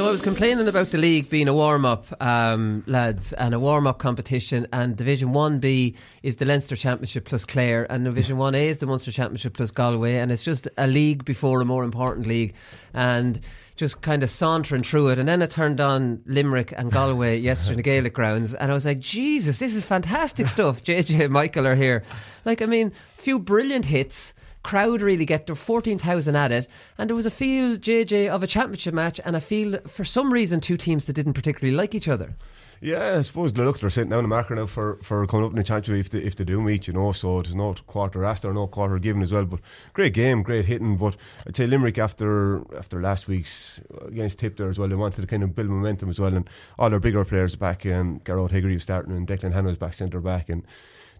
So I was complaining about the league being a warm up, um, lads, and a warm up competition. And Division One B is the Leinster Championship plus Clare, and Division One A is the Munster Championship plus Galway. And it's just a league before a more important league, and just kind of sauntering through it. And then I turned on Limerick and Galway yesterday in the Gaelic grounds, and I was like, Jesus, this is fantastic stuff. JJ and Michael are here. Like, I mean, a few brilliant hits crowd really get their 14,000 at it. And there was a feel, JJ, of a championship match and a feel, for some reason, two teams that didn't particularly like each other. Yeah, I suppose the look, they're sitting down the marker now for, for coming up in the championship if they, if they do meet, you know. So there's no quarter asked or no quarter given as well. But great game, great hitting. But I'd say Limerick after after last week's uh, against Tip as well, they wanted to kind of build momentum as well. And all their bigger players back, and Gearóid Hegarty was starting, and Declan Hannon was back centre back, and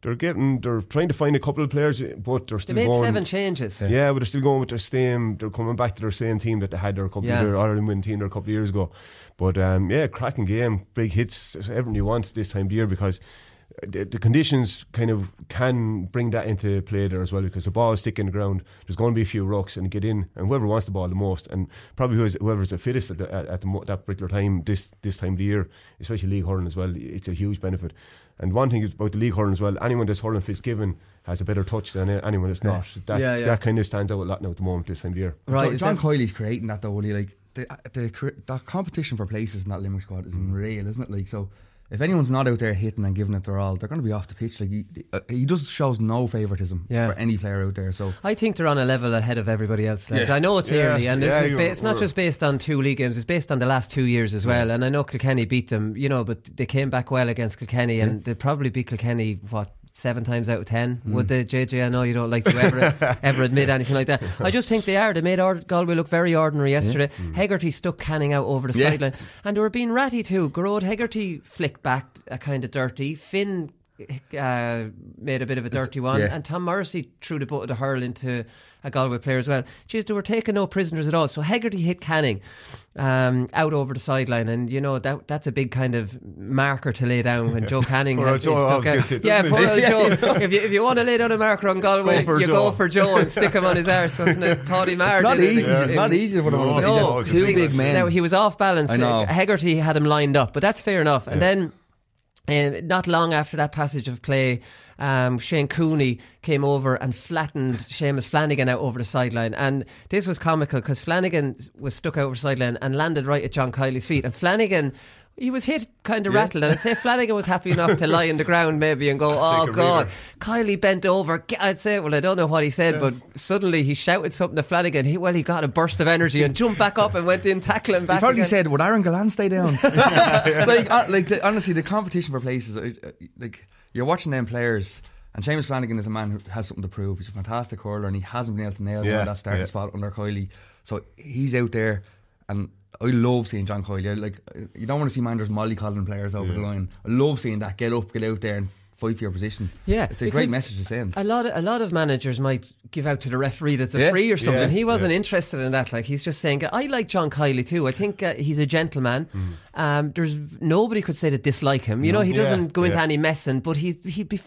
they're getting they're trying to find a couple of players, but they're still they made going, seven changes. Yeah. but they're still going with their same. They're coming back to their same team that they had their couple Yeah. of their Ireland win team there a couple of years ago. But um, yeah, cracking game, big hits, it's everything you want this time of year because. The, the conditions kind of can bring that into play there as well because the ball is sticking the ground. There's going to be a few rocks and get in, and whoever wants the ball the most, and probably whoever's, whoever's the fittest at, the, at, at the, mo- that particular time this this time of the year, especially league hurling as well, it's a huge benefit. And one thing about the league hurling as well, anyone that's hurling Fitzgibbon has a better touch than anyone that's not. That, Yeah, yeah. that kind of stands out a lot now at the moment this time of year. Right, John, John Kiely's creating that though. Really, like the the cre- that competition for places in that Limerick squad is mm. unreal, isn't it? Like so. If anyone's not out there hitting and giving it their all, they're going to be off the pitch. Like he, uh, he just shows no favoritism Yeah. for any player out there. So I think they're on a level ahead of everybody else. lads. Yeah. I know it's Yeah. early, and Yeah, this is ba- it's not just based on two league games; it's based on the last two years as well. And I know Kilkenny beat them, you know, but they came back well against Kilkenny, and they probably beat Kilkenny what seven times out of ten. Mm. Would they, JJ? I know you don't like to ever ever admit anything like that. I just think they are. They made Galway look very ordinary yesterday. Hegarty stuck Canning out over the Yeah. sideline, and they were being ratty too. Gearóid Hegarty flicked back a kind of dirty. Finn. Uh, made a bit of a dirty one, Yeah. and Tom Morrissey threw the butt of the hurl into a Galway player as well. Jeez, they were taking no prisoners at all. So Hegarty hit Canning um, out over the sideline, and you know that that's a big kind of marker to lay down when Joe Canning has Joe stuck out. gets hit, yeah, doesn't poor he? old Joe. if you if you want to lay down a marker on Galway, Go you Joe. go for Joe and stick him on his arse, wasn't it? Paddy Marr not did it easy. in- It's not easy for them. No, no, he's a two big big men. Now he was off balance. I know. Hegarty had him lined up, but that's fair enough. And then. Uh, not long after that passage of play, um, Shane Cooney came over and flattened Seamus Flanagan out over the sideline. And this was comical because Flanagan was stuck out over the sideline and landed right at John Kiely's feet. And Flanagan, he was hit kind of rattled. And I'd say Flanagan was happy enough to lie on the ground maybe and go, oh, God. reader. Kiely bent over. I'd say, well, I don't know what he said, but suddenly he shouted something to Flanagan. He, well, he got a burst of energy and jumped back up and went in tackling He back. probably again. said, "Would Aaron Gillane stay down?" like, uh, like the, honestly, the competition for places, uh, uh, like you're watching them players, And Seamus Flanagan is a man who has something to prove. He's a fantastic hurler, and he hasn't been able to nail Yeah, down that starting yeah. spot under Kiely. So he's out there, and I love seeing John Kiely. I Like you don't want to see managers mollycoddling players over the line. I love seeing that. Get up, get out there, and fight for your position. Yeah, it's a great message to send. A lot of a lot of managers might give out to the referee that's a Yeah. free or something. Yeah, he wasn't yeah. interested in that. Like he's just saying, I like John Kiely too. I think uh, he's a gentleman. Um, there's nobody could say to dislike him. You know, he doesn't go into yeah. any messing, but he's he'd be.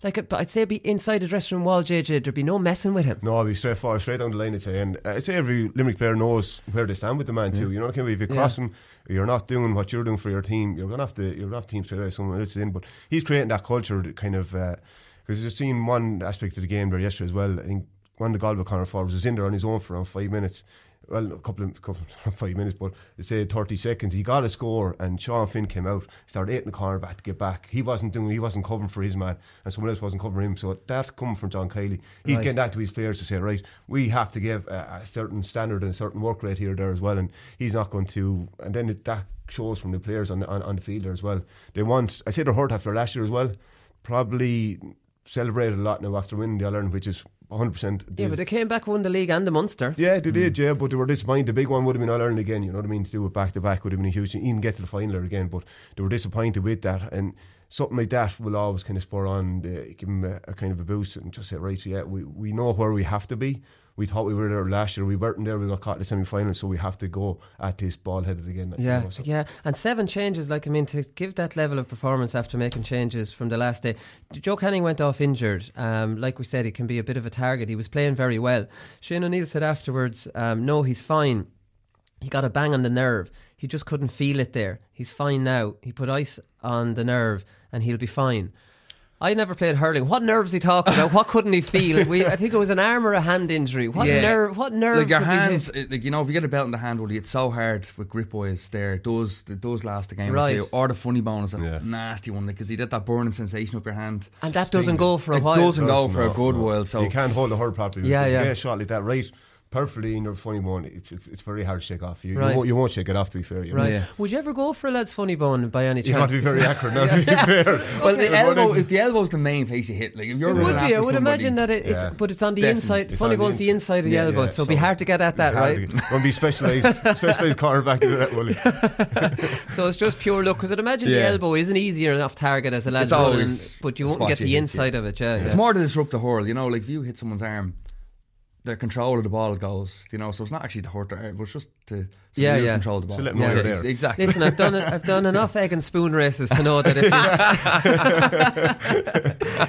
F- Like uh, I'd say, be inside the dressing room wall, JJ. There'd be no messing with him. No, I'd be straight forward, straight down the line. I'd say, and uh, I'd say every Limerick player knows where they stand with the man too. You know, what I mean? if you cross him, you're not doing what you're doing for your team. You're gonna have to, you're gonna have to team straight away. Someone else is in, but he's creating that culture, that kind of. Because just seen one aspect of the game there yesterday as well. I think one of the Galway corner forwards was in there on his own for around five minutes. Well, a couple of couple, not five minutes, but say thirty seconds. He got a score, and Sean Finn came out, started hitting the corner back to get back. He wasn't doing, he wasn't covering for his man, and someone else wasn't covering him. So that's coming from John Kiely. He's Right. getting that to his players to say, right, we have to give a, a certain standard and a certain work rate here there as well, and he's not going to. And then it, that shows from the players on the, on, on the field there as well. They want. I say they're hurt after last year as well. Probably celebrated a lot now after winning the All Ireland, which is 100. percent Yeah, but they came back, won the league and the Munster. yeah, they did, hmm. yeah, but they were disappointed. The big one would have been All Ireland again, you know what I mean? To do it back to back would have been a huge thing. Even get to the final again, but they were disappointed with that. And something like that will always kind of spur on, the, give them a, a kind of a boost and just say, right, yeah, we, we know where we have to be. We thought we were there last year. We weren't there. We got caught in the semi final, so we have to go at this ball headed again. you Yeah, know, so- yeah, and seven changes. Like I mean, to give that level of performance after making changes from the last day. Joe Canning went off injured. Um, like we said, he can be a bit of a target. He was playing very well. Shane O'Neill said afterwards, um, "No, he's fine. He got a bang on the nerve. He just couldn't feel it there. He's fine now. He put ice on the nerve, and he'll be fine." I never played hurling. What nerves is he talking about? What couldn't he feel? We, I think it was an arm or a hand injury. What Yeah. nerve? What nerve? Like your could be hit? hands, like you know, if you get a belt in the hand, Willie, it's so hard with grip boys there. Those those last a game Right. or two, or the funny bone is a Yeah. nasty one because you get that burning sensation up your hand. and that doesn't go for a it while. doesn't go Doesn't, for a good no. while. So you can't hold a hurt properly. Yeah, If you yeah. get a shot like that, right, perfectly in your funny bone, it's, it's it's very hard to shake off. You, Right. you, won't, you won't shake it off, to be fair. You know? Right. Yeah. Would you ever go for a lad's funny bone by any chance? You chance? have to be very accurate now, to be fair. Well, the elbow is the elbow's the main place you hit. Like if you're It would be. I would somebody- imagine that it, it's, Yeah. but it's on the Definitely. inside. It's funny on the bone's the inside of the Yeah, elbow, yeah, so it'd be hard to get at that, It's hard right? to get- Won't be specialised, specialised cornerback to do that, will he? so it's just pure luck. Because I'd imagine the elbow isn't easier enough target as a lad's It's running, but you won't get the inside of it. Yeah, It's more to disrupt the hurl. You know, like if you hit someone's arm, their control of the ball goes. You know, so it's not actually to hurt their arm, but it's just to so Yeah, you yeah. control the ball. So let them yeah, know yeah, there. exactly. Listen, I've done I've done enough egg and spoon races to know that if you,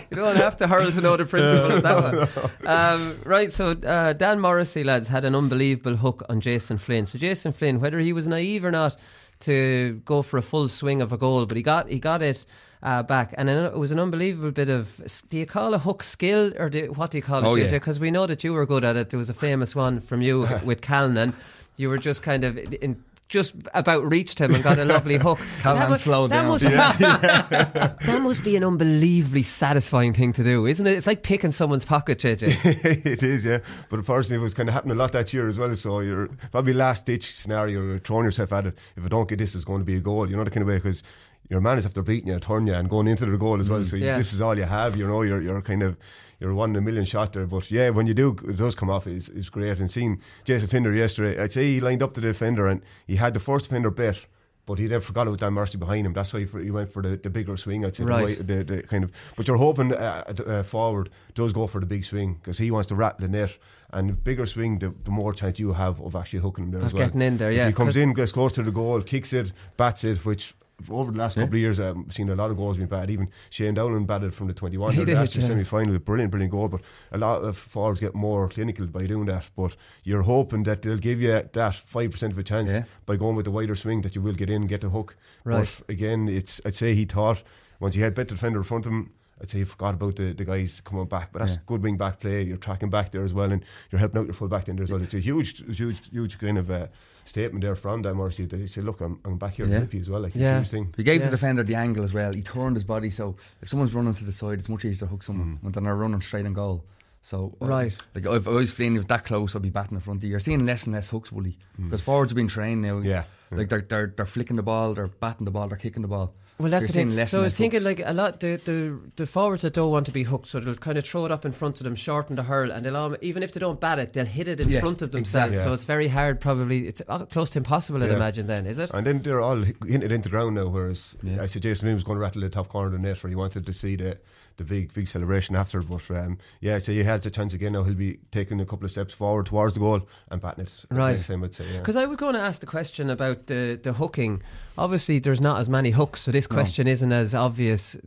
you don't have to hurl to know the principle of that one. Um, right, so uh, Dan Morrissey lads had an unbelievable hook on Jason Flynn. So Jason Flynn, whether he was naive or not to go for a full swing of a goal, but he got he got it. Uh, back and it was an unbelievable bit of. Do you call a hook skill or do, what do you call it, Oh, JJ? yeah. Because we know that you were good at it. There was a famous one from you with Callanan. You were just kind of in, just about reached him and got a lovely hook. Callanan That must- slowed that down. Must, that must be an unbelievably satisfying thing to do, isn't it? It's like picking someone's pocket, JJ. it is, yeah. But unfortunately, it was kind of happening a lot that year as well. So you're probably last ditch scenario, you're throwing yourself at it. If I don't get this, it's going to be a goal. You know the kind of way because your man is after beating you, turn you, and going into the goal as well. So you- Yeah. this is all you have. You know, you're you're kind of you're one in a million shot there. But yeah, when you do, it does come off. It's, it's great. And seeing Jason Finder yesterday, I'd say he lined up to the defender and he had the first defender bit. But he never forgot about Dan Mercy behind him. That's why he, he went for the, the bigger swing. I'd say the Right. wide- the, the kind of. But you're hoping uh, uh, forward does go for the big swing because he wants to rattle the net. And the bigger swing, the, the more chance you have of actually hooking him there Of as well. getting in there, If yeah, he comes in, gets close to the goal, kicks it, bats it, which over the last couple of years, um, I've seen a lot of goals being bad. Even Shane Dowling batted from the 21 He did, last year yeah. semi final with brilliant, brilliant goal. But a lot of forwards get more clinical by doing that. But you're hoping that they'll give you that 5% of a chance Yeah. by going with the wider swing that you will get in and get the hook. Right. But again, it's I'd say he thought once he had better defender in front of him. I'd say you forgot about the, the guys coming back, but that's Yeah. good wing back play. You're tracking back there as well, and you're helping out your full back there as well. It's a huge, huge, huge kind of uh, statement there from Dan Morrissey. They say, "Look, I'm, I'm back here to Yeah. help you as well." Like Yeah. it's a thing. He gave Yeah. the defender the angle as well. He turned his body, so if someone's running to the side, it's much easier to hook someone Mm. than they're running straight on goal. So uh, Right. like if I was playing that close, I'd be batting in front of you. You're seeing less and less hooks, Willie, because forwards have been trained now. Mm. Yeah. Like they're, they're they're flicking the ball, they're batting the ball, they're kicking the ball. Well, that's You're the thing. less So I was thinking, like a lot the, the the forwards that don't want to be hooked, so they'll kind of throw it up in front of them, shorten the hurl, and they'll al- even if they don't bat it, they'll hit it in Yeah, front of themselves. exactly. So it's very hard. Probably it's uh, close to impossible. I'd Yeah. imagine. Then is it? And then they're all hinted into ground now. Whereas Yeah. I said Jason Lee was going to rattle the top corner of the net, where he wanted to see the the big big celebration after. But um, yeah, so he had the chance again. Now he'll be taking a couple of steps forward towards the goal and batting it. Right. Next time, I'd say. Yeah. Because I was going to ask the question about the, the hooking. Obviously, there's not as many hooks, so this question isn't as obvious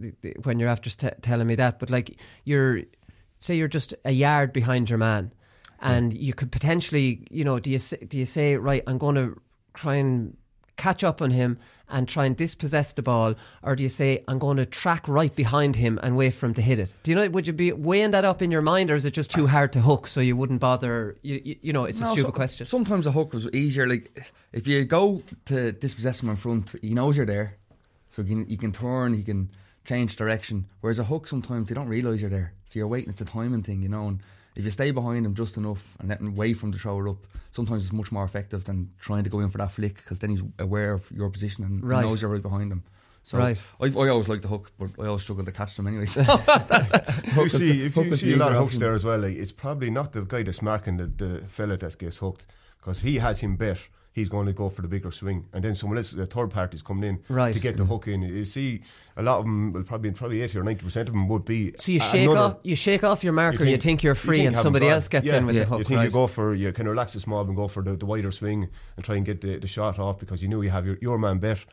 when you're after st- telling me that. But like, you're say you're just a yard behind your man, and you could potentially, you know, do you do you say right? I'm going to try and catch up on him and try and dispossess the ball, or do you say I'm going to track right behind him and wait for him to hit it? Do you know? Would you be weighing that up in your mind, or is it just too hard to hook, so you wouldn't bother? You, you, you know, it's a stupid so- question. Sometimes a hook was easier. Like if you go to dispossess him in front, he knows you're there, so you can, he can turn, you can change direction. Whereas a hook, sometimes you don't realise you're there, so you're waiting. It's a timing thing, you know. And if you stay behind him just enough and let him wait for him to throw it up, sometimes it's much more effective than trying to go in for that flick because then he's aware of your position and Right. knows you're right behind him. So Right. I, I always like the hook, but I always struggle to catch them anyway. So. you see, if you see a lot of hooks there as well, like, it's probably not the guy that's marking the, the fella that gets hooked because he has him bet. He's going to go for the bigger swing, and then someone else, the third party's coming in Right. to get the hook in. You see, a lot of them, well, probably probably eighty or ninety percent of them would be. So you shake another- off, you shake off your marker. You think, you're free, think and somebody gone. else gets Yeah, in with yeah. the hook. You think right? you go for you can relax the mob and go for the, the wider swing and try and get the, the shot off because you know you have your, your man bet.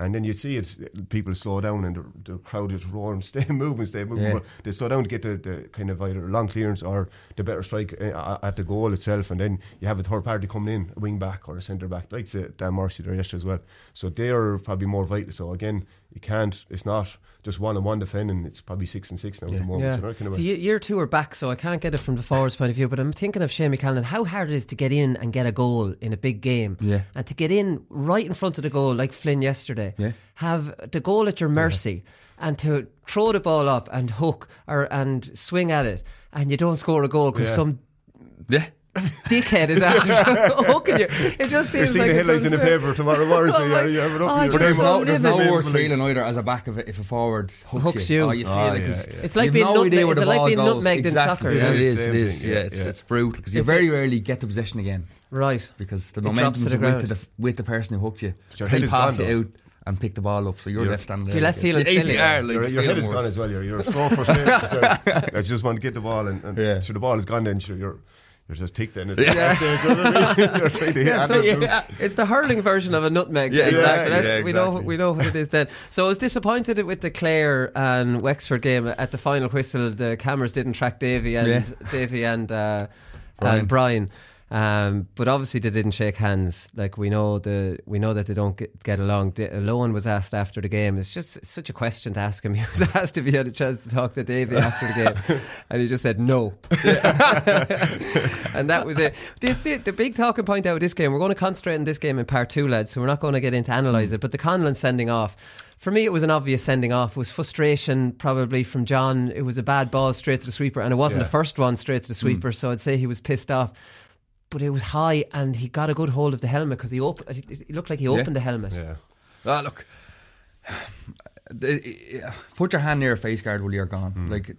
And then you see it, people slow down and the, the crowd is roaring, stay moving, stay moving. Yeah. But they slow down to get the, the kind of either long clearance or the better strike uh, at the goal itself. And then you have a third party coming in, a wing back or a centre back, like the Dan Morrissey there yesterday as well. So they are probably more vital. So again, you can't, it's not just one on one defending, it's probably six and six now at the moment. Yeah. you know, kind of So way. year two are back, so I can't get it from the forwards' point of view. But I'm thinking of Shane McCallan, how hard it is to get in and get a goal in a big game, Yeah. and to get in right in front of the goal, like Flynn yesterday. Yeah. Have the goal at your mercy, and to throw the ball up and hook or and swing at it, and you don't score a goal because Yeah. some yeah. Dickhead is after hooking you. It just You're seems seeing like the headlines in the paper tomorrow morning, so Oh you, have it up. oh, in I your just There's so no, there's no worse feeling either as a back of it if a forward hooks, Hooks you. Oh, you feel Oh, like yeah, it's, yeah. It's like being no nutmeg- idea where is the it like being goes. nutmegged in soccer? Yeah, Yeah, It is. thing, Yeah, yeah, it's, yeah. it's brutal because you very rarely get the possession again Right. because the It drops momentum's to the with ground. the, with the person who hooked you. They pass gone, it out and pick the ball up, so you're You're- left standing there. You're left feeling silly. you are, like, your, your head is worse. gone as well. You're, you're so frustrated. I just want to get the ball, and, and Yeah. sure the ball is gone. Then sure you're you're just ticked then. At that stage, you know what I mean? You're trying to hit Yeah, so yeah, it's the hurling version of a nutmeg. Yeah, exactly. that's- Yeah, We know we know what it is then. So I was disappointed with the Clare and Wexford game at the final whistle. The cameras didn't track Davy and Yeah. Davy and uh, Brian. and Brian. Um, but obviously they didn't shake hands. Like we know the we know that they don't get, get along. Lohan was asked after the game. It's just it's such a question to ask him. He was asked if he had a chance to talk to Davy after the game, and he just said no. and that was it. This, the, the big talking point out of this game, we're going to concentrate on this game in part two, lads, so we're not going to get into analyse it. But the Conlon sending off, for me, it was an obvious sending off. It was frustration, probably from John. It was a bad ball straight to the sweeper, and it wasn't Yeah. the first one straight to the sweeper, so I'd say he was pissed off. But it was high, and he got a good hold of the helmet because he op- It looked like he opened the helmet. Yeah. Ah, look. Put your hand near a face guard while you're gone. Hmm. Like,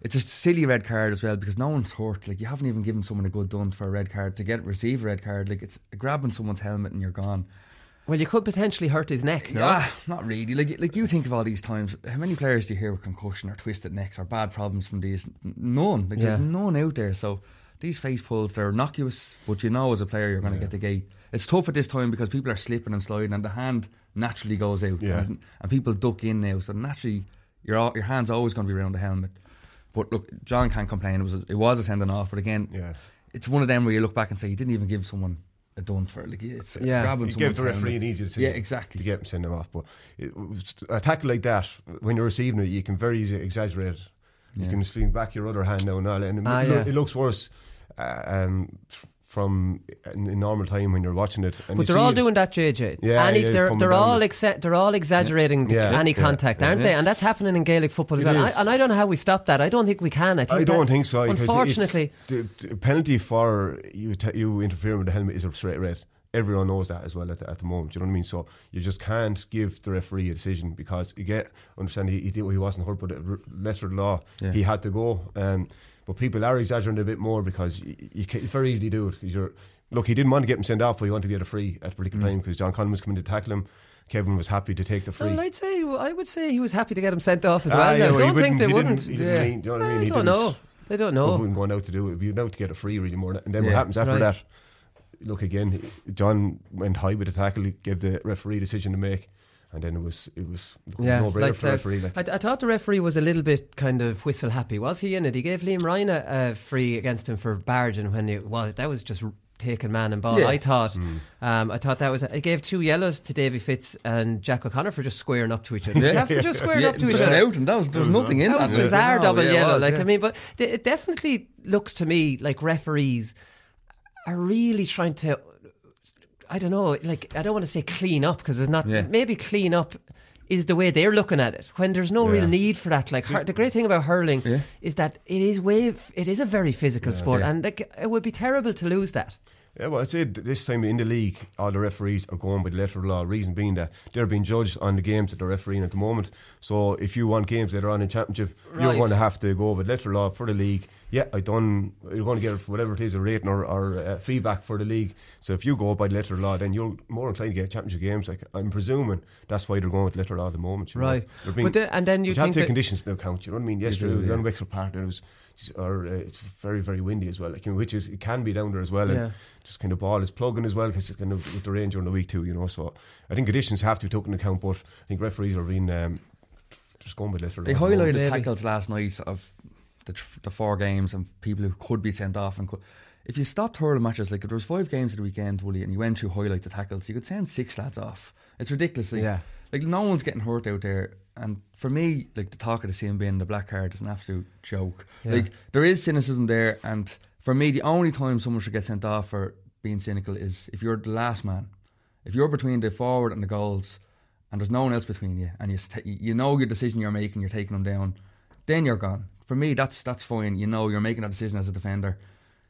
it's a silly red card as well because no one's hurt. Like, you haven't even given someone a good done for a red card to get receive a red card. Like, it's grabbing someone's helmet and you're gone. Well, you could potentially hurt his neck. No? Ah, not really. Like, like you think of all these times. How many players do you hear with concussion or twisted necks or bad problems from these? None. Like, Yeah. there's none out there. So these face pulls, they're innocuous, but you know as a player you're going to get the gate. It's tough at this time because people are slipping and sliding, and the hand naturally goes out, Yeah. and, and people duck in now. So naturally, your al- your hand's always going to be around the helmet. But look, John can't complain. It was a, it was a sending off, but again, Yeah. it's one of them where you look back and say you didn't even give someone a done for it. Like it's, it's Yeah. grabbing You gave someone's the referee helmet. an easy decision. Yeah, exactly. To get him send him off, but it, a tackle like that, when you're receiving it, you can very easily exaggerate. It. You can swing back your other hand now and all, and it, Ah, loo- yeah. it looks worse uh, um, from in, in normal time when you're watching it. And But they're all it- doing that, JJ. Yeah, any, yeah, they're coming they're all exa- they're all exaggerating Yeah. any contact, yeah. aren't they? And that's happening in Gaelic football as well. I, and I don't know how we stop that. I don't think we can. I think I don't think so. because Unfortunately, the, the penalty for you t- you interfering with the helmet is a straight red. Everyone knows that as well at the, at the moment. Do you know what I mean? So you just can't give the referee a decision because you get understand he he, did, he wasn't hurt, but the letter of law Yeah. he had to go. Um, but people are exaggerating a bit more because you, you can very easily do it. 'cause you're look, he didn't want to get him sent off, but he wanted to get a free at a particular Mm. time because John Conlon was coming to tackle him. Kevin was happy to take the free. Well, I'd say I would say he was happy to get him sent off as Ah, well. yeah, now. well, he don't think they wouldn't. didn't- he didn't mean- you know what I mean? I He don't didn't- know. They don't He know. wasn't going out to do it. He was out to get a free really more. And then what happens after Right. that? Look again. John went high with the tackle. He gave the referee decision to make, and then it was it was Yeah, no brainer like for the referee. Like. I, I thought the referee was a little bit kind of whistle happy. Was he in it? He gave Liam Ryan a, a free against him for barging when it well that was just taking man and ball. Yeah. I thought, Hmm. um, I thought that was. It gave two yellows to Davy Fitz and Jack O'Connor for just squaring up to each other. Yeah. For just squaring Yeah, up to each other. out, and that was there was nothing in it. That was bizarre No, double yeah, yellow. was, like yeah. I mean, but it definitely looks to me like referees are really trying to. I don't know. Like I don't want to say clean up because there's not. Yeah. Maybe clean up is the way they're looking at it when there's no Yeah. real need for that. Like hur- the great thing about hurling Yeah. is that it is way. It is a very physical sport, Yeah. and like, it would be terrible to lose that. Yeah, well, I'd say this time in the league, all the referees are going by the letter of the law. Reason being that they're being judged on the games that they're refereeing at the moment. So if you want games that are on in championship, you're Right. going to have to go with letter of law for the league. Yeah, I done. You're going to get whatever it is, a rating or, or uh, feedback for the league. So if you go by letter law, then you're more inclined to get championship games. Like I'm presuming that's why they're going with letter law at the moment. You. Right. They're being- But then- and then you have to take conditions into account. You know what I mean? Yesterday, do, we was yeah. on Wexford Park, and it was. Or uh, it's very very windy as well, like you know, which is it can be down there as well, Yeah. and just kind of ball is plugging as well because it's kind of with the rain during the week too, you know. So I think conditions have to be taken into account, but I think referees are being um, just going by little. They highlighted Maybe. tackles last night of the, tr- the four games and people who could be sent off. And could, if you stopped hurling matches, like if there was five games of the weekend, Willie, and you went through highlight the tackles, you could send six lads off. It's ridiculous. Like, Yeah. like no one's getting hurt out there. And for me, like the talk of the CMB and the black card is an absolute joke. Yeah. Like there is cynicism there, and for me, the only time someone should get sent off for being cynical is if you're the last man. If you're between the forward and the goals, and there's no one else between you, and you st- you know your decision you're making, you're taking them down, then you're gone. For me, that's that's fine. You know you're making that decision as a defender.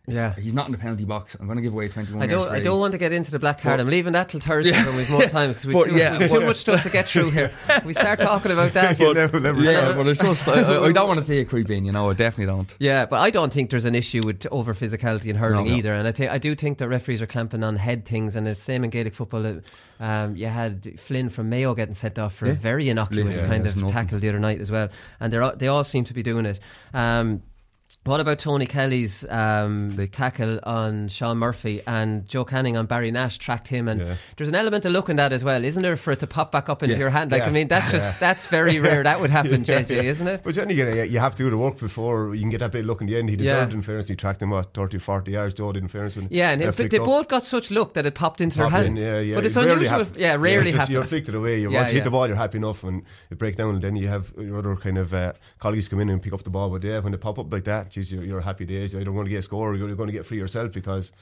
It's- Yeah. he's not in the penalty box. I'm going to give away 21. I don't. I don't want to get into the black card. But- I'm leaving that till Thursday Yeah. when we've more time because we've, too, yeah, we've too much stuff to get through here. We start talking about that. You'll never, never Yeah, stop. but it's just I, I- I don't want to see it creep in. You know, I definitely don't. Yeah, but I don't think there's an issue with over physicality in hurling No, no. either. And I think I do think that referees are clamping on head things, and it's same in Gaelic football. Uh, Um, you had Flynn from Mayo getting sent off for a very innocuous Yeah, kind there's of nothing. tackle the other night as well, and they they all seem to be doing it. Um, what about Tony Kelly's um, tackle on Sean Murphy and Joe Canning on Barry Nash tracked him and Yeah. there's an element of looking at that as well, isn't there, for it to pop back up into Yeah. your hand? Like I mean, that's just that's very rare. That would happen, Yeah, JJ, yeah. isn't it? But then again, you- you have to do the work before you can get that bit of look in the end. He Yeah. deserved, in fairness, he tracked him what 30, 40 yards. Joe did, in fairness. Yeah, and it, but they up. both got such luck that it popped into their Pop in, yeah, yeah. But it's rarely unusual. happen- yeah, rarely happens. You're flicked it away. You Yeah, once you hit the ball, you're happy enough, and it break down, and then you have your other kind of uh, colleagues come in and pick up the ball. But yeah, when they pop up like that, geez, you're, you're happy days. You don't want to get a score you're going to get free yourself because.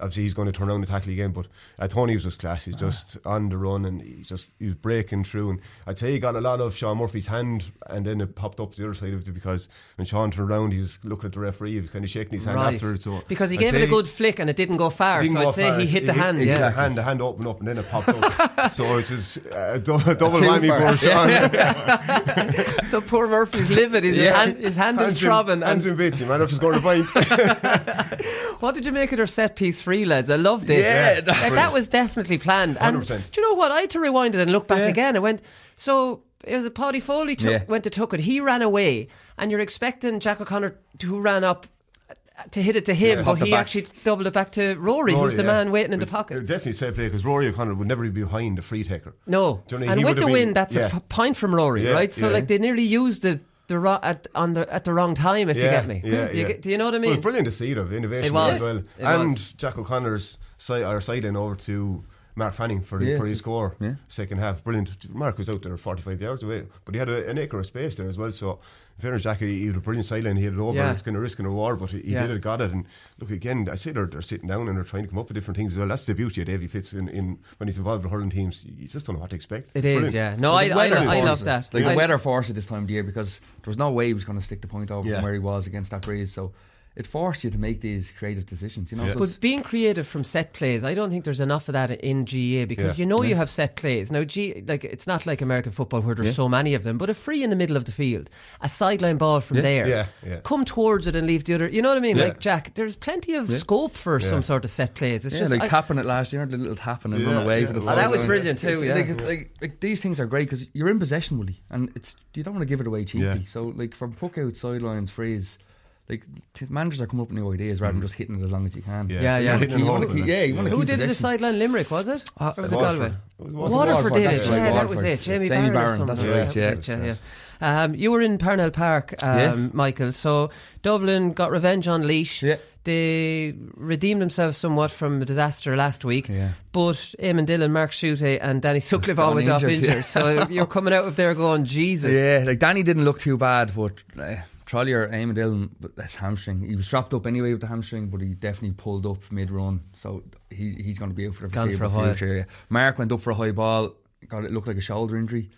Obviously, he's going to turn around the tackle again, but uh, Tony was just class. He's just on the run and he just he was breaking through. And I'd say he got a lot of Sean Murphy's hand, and then it popped up to the other side of it because when Sean turned around, he was looking at the referee. He was kind of shaking his hand Right. after it. So because he I'd gave it a good flick and it didn't go far. didn't So go I'd say far. he hit the hand. hit Yeah. the hand. The hand opened up and then it popped up. so it was a dou- double Two whammy for- Sean. so poor Murphy's livid. His Yeah. hand, his hand is Hands in- throbbing. Hands And in bits. You might have to score a point. what did you make of their set piece free, lads? I loved it. Yeah, Like, that was definitely planned. And 100%. do you know what? I had to rewind it and look back Yeah. again. I went, so it was a Paddy Foley took, Yeah. went to took it. He ran away, and you're expecting Jack O'Connor who ran up uh, to hit it to him, Yeah. but he back. actually doubled it back to Rory, Rory, who's the yeah. man waiting in the pocket. Definitely safe play because Rory O'Connor would never be behind the free taker. No, Do you know, and with the have win, that's a yeah. f- point from Rory, Yeah, right? So yeah. like they nearly used the the ro- at on the at the wrong time, if you get me. Yeah, do, you yeah. get- do you know what I mean? it's brilliant to see it of innovation It was. as well. It and was. Jack O'Connor's side, our side in over to Mark Fanning for, Yeah. for his score. Yeah. Second half. Brilliant. Mark was out there 45 yards away, but he had a, an acre of space there as well. So, in fairness, Jack, he, he had a brilliant sideline. He had it over. Yeah. It's kind of risk and reward, but he, he Yeah. did it, got it. And look, again, I say they're, they're sitting down and they're trying to come up with different things as well. That's the beauty of Davy Fitz in, in when he's involved with hurling teams. You just don't know what to expect. It is, Brilliant. yeah. No, Well, I, I, I love that. Like I- the weather forced at this time of the year because there was no way he was going to stick the point over Yeah. from where he was against that breeze. So it forced you to make these creative decisions. You know, so But being creative from set plays, I don't think there's enough of that in GA because Yeah. you know you have set plays. Now, G, like it's not like American football where there's Yeah. so many of them, but a free in the middle of the field, a sideline ball from Yeah. there, Yeah, yeah. come towards it and leave the other. You know what I mean? Yeah. Like Jack, there's plenty of Yeah. scope for Yeah. some sort of set plays. It's yeah, just like I- tapping it last year, the little tapping and Yeah, run away yeah. for the Oh, that was brilliant too, It's yeah. Like, like, like these things are great because you're in possession, Willie, and it's you don't want to give it away cheaply. Yeah. So like from puck out sidelines, frees. Like t- managers are coming up with new ideas rather than just hitting it as long as you can. Yeah. Yeah, You yeah. keep- you wanna holding keep- it. yeah, you want to Who keep did the sideline Limerick? Was it? Uh, or was it Waterford. Galway? Waterford, Waterford. did it. Yeah, that was it. Jamie, Jamie Barron, or Barron, something. that's Yeah, right, yeah. yeah, yeah. Um, you were in Parnell Park, um, Yeah. Michael. So Dublin got revenge on Laois. Yeah. They redeemed themselves somewhat from a disaster last week. Yeah. But Eamon Dillon, Mark Schutte, and Danny Sutcliffe all gone went off injured, injured. yeah. so you're coming out of there going, Jesus. Yeah, like Danny didn't look too bad, but uh, Trollier, Eamon Dillon, but that's hamstring. He was strapped up anyway with the hamstring, but he definitely pulled up mid run, so he, he's going to be out for the for foreseeable a future. Yeah. Mark went up for a high ball, got it looked like a shoulder injury.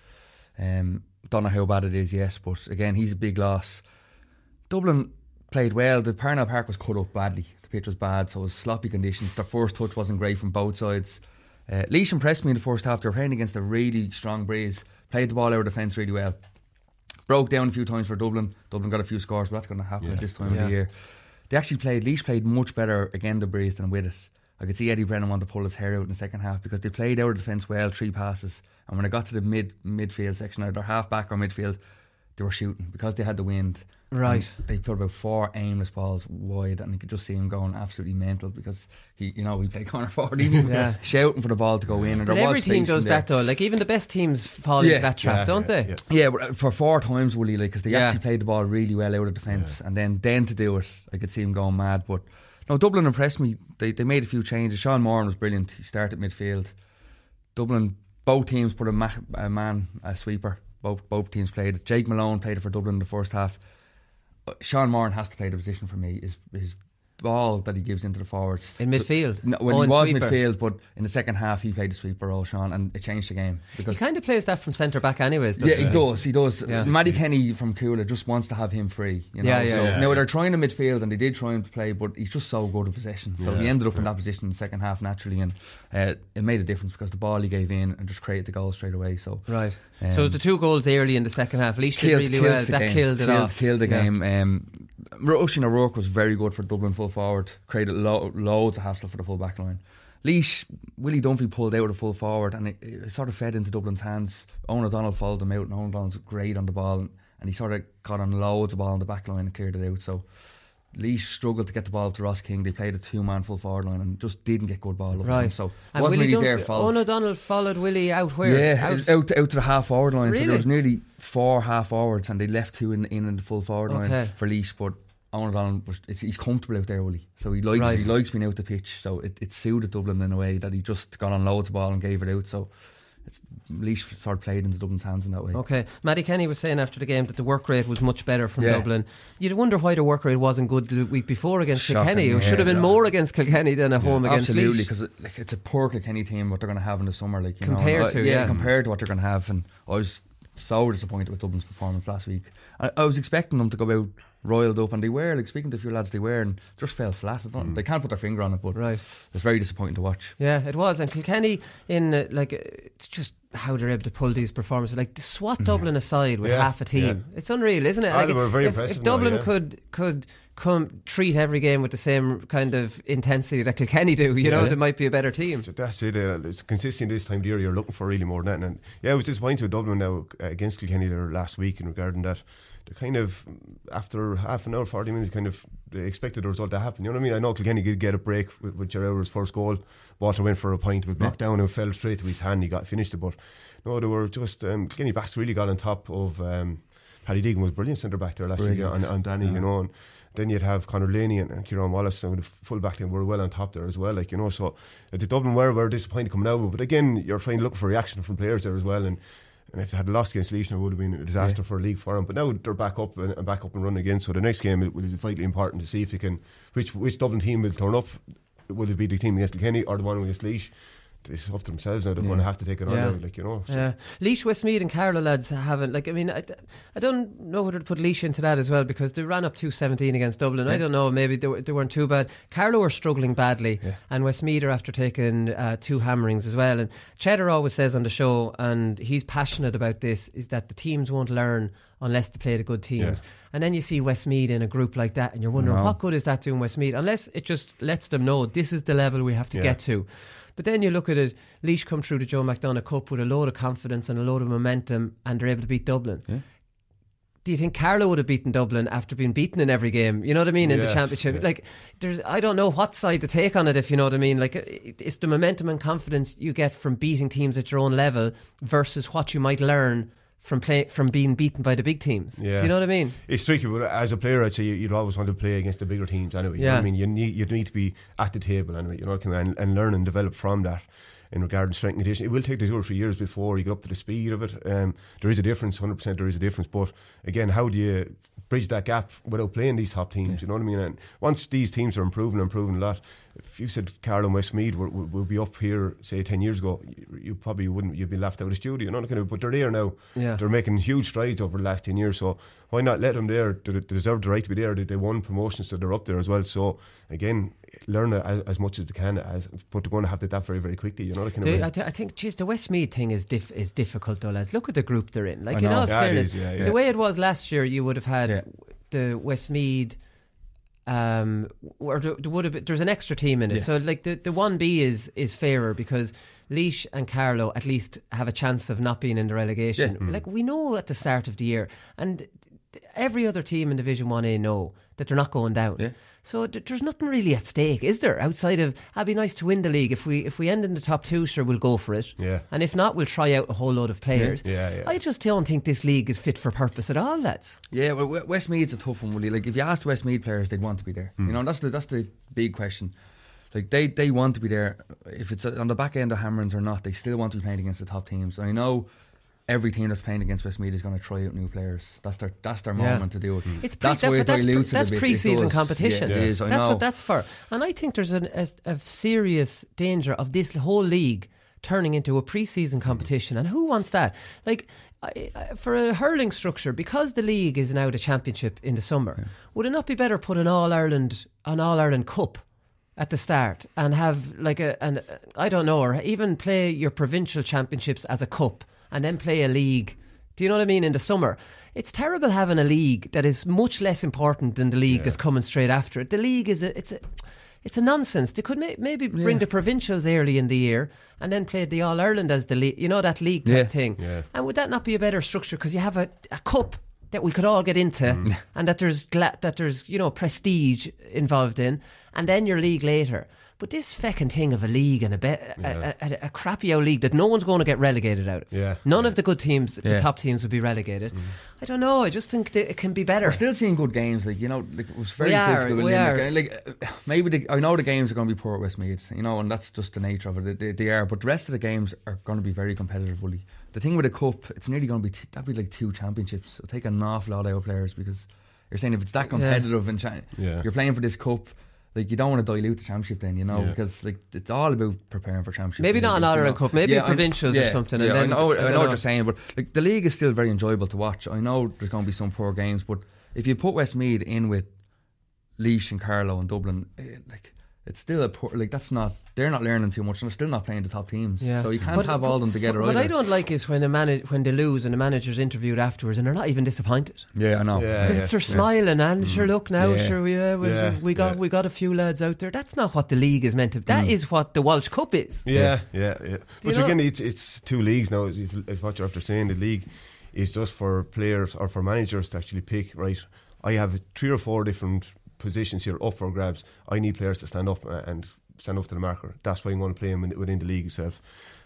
Um, don't know how bad it is yet, but again, he's a big loss. Dublin played well. The Parnell Park was cut up badly. The pitch was bad, so it was sloppy conditions. The first touch wasn't great from both sides. Uh, Laois impressed me in the first half. They were playing against a really strong breeze. Played the ball out of defence really well. Broke down a few times for Dublin. Dublin got a few scores, but that's going to happen at this time Yeah. of the year. They actually played. Laois played much better again the breeze than with it. I could see Eddie Brennan want to pull his hair out in the second half because they played our defence well, three passes, and when they got to the mid midfield section, either half back or midfield, they were shooting because they had the wind. Right. And They put about four aimless balls wide, and you could just see him going absolutely mental because he, you know, he played corner forward, he Yeah. shouting for the ball to go in. And But there was every team space does there. that though. Like even the best teams fall Yeah. into that trap, Yeah, don't yeah, they? yeah. Yeah, uh, for four times, Willie, like, because they Yeah. actually played the ball really well out of defence, and then then to do it, I could see him going mad. But no, Dublin impressed me. They they made a few changes. Sean Moran was brilliant. He started midfield. Dublin, both teams put a, ma- a man, a sweeper. Both both teams played. Jake Malone played it for Dublin in the first half. Uh, Sean Moran has to play the position for me. His his ball that he gives into the forwards In midfield? No, well, Oh, he was sweeper. midfield, but in the second half he played the sweeper role, Sean, and it changed the game He kind of plays that from centre back, anyways. yeah, Doesn't he does. He does. Yeah. Matty Kenny from Cuala just wants to have him free. You know? Yeah, yeah, so yeah. now Yeah. they're trying to midfield, and they did try him to play, but he's just so good at possession. So he ended up in that position in the second half naturally, and uh, it made a difference because the ball he gave in and just created the goal straight away. So Right. Um, so it was the two goals early in the second half. Laois did really well. That game. killed it killed, off. Killed the Yeah. game. Um, Oisin O'Rourke was very good for Dublin full forward. Created lo- loads of hassle for the full back line. Laois, Willie Dunphy pulled out of full forward and it, it sort of fed into Dublin's hands. Eoghan O'Donnell followed him out and Eoghan O'Donnell's great on the ball and, and he sort of got on loads of ball on the back line and cleared it out. So Laois struggled to get the ball to Ross King. They played a two man full forward line and just didn't get good ball up to. Right. So it And wasn't Willie really their fault. Eoghan O'Donnell followed Willie out where? Yeah, Out- out, out, to the half forward line. So Really? there was nearly four half forwards, and they left two in in, in the full forward line for Laois. But Eoghan O'Donnell was he's comfortable out there, Willie. So he likes Right. he likes being out the pitch. So it, it suited Dublin in a way that he just got on loads of ball and gave it out. So it's Laois sort of played into Dublin's hands in that way. Okay, Matty Kenny was saying after the game that the work rate was much better from Yeah. Dublin. You'd wonder why the work rate wasn't good the week before against Shocking, Kilkenny. It should have been Yeah. more against Kilkenny than at home against Absolutely, Laois. because it, like, it's a poor Kilkenny team what they're going to have in the summer. Like you Compared know, to, Uh, yeah. compared to what they're going to have, and I was so disappointed with Dublin's performance last week. I, I was expecting them to go out roiled up, and they were. Like speaking to a few lads, they were, and just fell flat. I don't, They can't put their finger on it, but Right. it was very disappointing to watch. Yeah, it was. And Kilkenny, in uh, like, uh, it's just how they're able to pull these performances. Like, swat Dublin aside with Yeah, half a team. yeah. It's unreal, isn't it? Like, they were very if, impressive if now, Dublin yeah. could could come treat every game with the same kind of intensity that Kilkenny do, you know, Yeah. they might be a better team. So that's it. Uh, it's consistent this time of year. You're looking for really more than that. And yeah, I was disappointed with Dublin now uh, against Kilkenny there last week in regarding that. They kind of after half an hour, forty minutes, kind of they expected the result to happen. You know what I mean? I know Kilkenny did get a break with, with Gerard's first goal. Walter went for a point, but blocked down and fell straight to his hand. He got finished it, but no, they were just um, Kilkenny backs really got on top of. Um, Paddy Deegan was brilliant centre back there last week Brilliant. on, on Danny, you know. And, then you'd have Conor Laney and, and Kieran Wallace and the full back line were well on top there as well, like you know. So uh, the Dublin were were disappointed coming out, but again, you're trying to look for reaction from players there as well. And, and if they had lost against Legion, it would have been a disaster for a league for them. But now they're back up and, back up and running again. So the next game will is vitally important to see if they can which which Dublin team will turn up. Will it be the team against Kenny or the one against Laois? It's up to themselves now. They're going to have to take it on Yeah. now, like you know. So- Yeah, Laois, Westmeath, and Carlow lads haven't like. I mean, I, I don't know whether to put Laois into that as well because they ran up two seventeen against Dublin. I don't know. Maybe they, were, they weren't too bad. Carlow are struggling badly, and Westmeath are after taking uh, two hammerings as well. And Cheddar always says on the show, and he's passionate about this, is that the teams won't learn unless they play the good teams. Yeah. And then you see Westmeath in a group like that, and you're wondering No. what good is that doing Westmeath? Unless it just lets them know this is the level we have to Yeah. get to. But then you look at it, Laois come through the Joe McDonagh Cup with a load of confidence and a load of momentum, and they're able to beat Dublin. Yeah. Do you think Carlow would have beaten Dublin after being beaten in every game? You know what I mean in the championship. yeah. Like, there's I don't know what side to take on it. If you know what I mean. Like, it's the momentum and confidence you get from beating teams at your own level versus what you might learn from play from being beaten by the big teams. Yeah. Do you know what I mean? It's tricky, but as a player, I'd say you- you'd always want to play against the bigger teams anyway. You know Yeah. I mean, you need you need to be at the table anyway. You know what I mean, and, and learn and develop from that. In regard to strength and conditioning, it will take the two or three years before you get up to the speed of it. Um, there is a difference, hundred percent. There is a difference, but again, how do you bridge that gap without playing these top teams? You know what I mean? And once these teams are improving, improving a lot. If you said Carlow and Westmeath will, will, be up here, say ten years ago, you, you probably wouldn't. You'd be left out of the studio. You know, kind of, but they're there now. Yeah. They're making huge strides over the last 10 years. So why not let them there? They, they deserve the right to be there. They, they won promotions, so they're up there as well. So again, learn as, as much as they can, as, but they're going to have to adapt very, very quickly. You know, that kind The- of I, way. th- I think, geez, the Westmeath thing is diff- is difficult though, lads. Look at the group they're in. Like in all Yeah, fairness, is, yeah, yeah. the way it was last year, you would have had Yeah. the Westmeath. Um, or there there would have been, there's an extra team in it, Yeah. so like the the one B is is fairer because Laois and Carlow at least have a chance of not being in the relegation. Yeah. Mm. Like we know at the start of the year, and every other team in Division One A know that they're not going down. Yeah. So th- there's nothing really at stake, is there? Outside of, it'd be nice to win the league. If we if we end in the top two, sure, we'll go for it. Yeah. And if not, we'll try out a whole load of players. Yeah, yeah. I just don't think this league is fit for purpose at all, lads. Yeah, well, Westmeath's a tough one, really. Like, if you asked Westmead players, they'd want to be there. You hmm. know, that's the that's the big question. Like, they they want to be there. If it's on the back end of Hammerings or not, they still want to be playing against the top teams. I know every team that's playing against Westmeath is going to try out new players. That's their that's their Yeah. moment to do it. It's pre- that's that, why but it that's, pre- dilutes it a that's bit. It pre-season competition. Yeah, it is. I that's know. what that's for. And I think there's an, a, a serious danger of this whole league turning into a pre-season competition. And who wants that? Like. I- I- For a hurling structure, because the league is now the championship in the summer, would it not be better put an All Ireland an All Ireland Cup at the start and have like a an I don't know, or even play your provincial championships as a cup and then play a league. Do you know what I mean? In the summer, it's terrible having a league that is much less important than the league that's coming straight after it. The league is a it's a it's a nonsense. They could may, maybe bring the provincials early in the year and then play the All Ireland as the league. You know that league type Yeah. thing. Yeah. And would that not be a better structure? Because you have a, a cup that we could all get into, Mm. and that there's gla- that there's you know prestige involved in, and then your league later. But this feckin' thing of a league and a, be- a, a, a, a crappy old league that no one's going to get relegated out of. Yeah. None of the good teams, the Yeah. top teams, would be relegated. Mm. I don't know. I just think that it can be better. We're still seeing good games, like you know, like it was very We are, we Limerick. are. Like uh, maybe the, I know the games are going to be poor at Westmeath, you know, and that's just the nature of it. They, they are, but the rest of the games are going to be very competitive. Willie. The thing with the cup, it's nearly going to be t- that'd be like two championships. It'll take an awful lot out of players because you're saying if it's that competitive and cha- Yeah. you're playing for this cup. Like you don't want to dilute the championship, then you know, Yeah. because like it's all about preparing for championship. Maybe not an You know? Ireland Cup, maybe a I- provincials or something, and Yeah, then- I know, I I know what you're saying, but like the league is still very enjoyable to watch. I know there's going to be some poor games, but if you put Westmeath in with Laois and Carlow and Dublin, eh, like it's still a poor. Like that's not they're not learning too much, and they're still not playing the top teams. Yeah. So you can't But- have all of them together. What either. I don't like is when the manage, when they lose and the manager's interviewed afterwards and they're not even disappointed. Yeah, I know. Yeah, They're, yeah. they're smiling and sure, look now, Yeah. sure, we, uh, we, Yeah, we got yeah. we got a few lads out there. That's not what the league is meant to. Be that is what the Walsh Cup is. Yeah, yeah, yeah. you But again, it's it's two leagues now. Is, is what you're after saying. The league is just for players or for managers to actually pick. Right, I have three or four different positions here up for grabs. I need players to stand up uh, and stand up to the marker. That's why I'm going to play them within the league itself.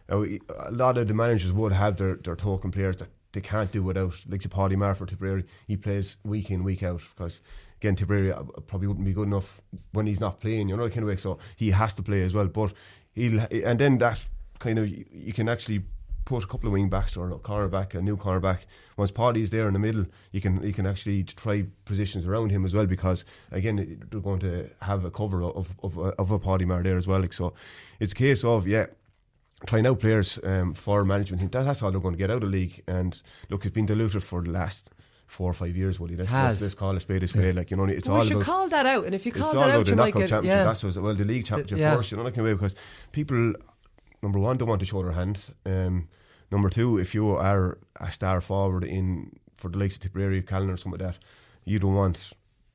Now, a lot of the managers would have their their token players that they can't do without, like Paddy Marford, Tipperary. He plays week in, week out because. Again, Tipperary uh, probably wouldn't be good enough when he's not playing, you know, kind of way. So he has to play as well. But he'll, and then that kind of you can actually put a couple of wing backs or a cornerback, a new cornerback. Once Paddy's there in the middle, you can you can actually try positions around him as well because again they're going to have a cover of of, of a Paddy Maher there as well. Like so, it's a case of yeah. trying out players um, for management team. That, that's all they're going to get out of the league. And look, it's been diluted for the last four or five years, Woody. Let's, let's, let's call a spade a spade. Like you know, it's we all should about. call that out, and if you call all that out, the you might get championship. yeah. That's what, well, the league championship yeah. first. You know, that kind of way because people, number one, don't want to show their hand. Um, number two, if you are a star forward in for the likes of Tipperary, Callan, or something like that, you don't want.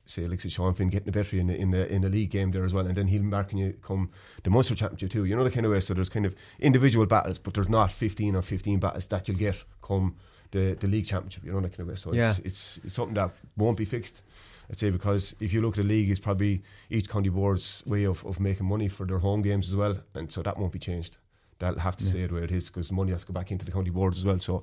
Say, say Sean Finn getting the better in the in the in the league game there as well, and then he'll marking you come the Munster Championship too. You know the kind of way. So there's kind of individual battles, but there's not 15 or 15 battles that you'll get come the the league championship. You know that kind of way. So Yeah. it's, it's it's something that won't be fixed. I'd say because if you look at the league, it's probably each county board's way of, of making money for their home games as well, and so that won't be changed. They'll have to stay the way it is because money has to go back into the county boards as well. So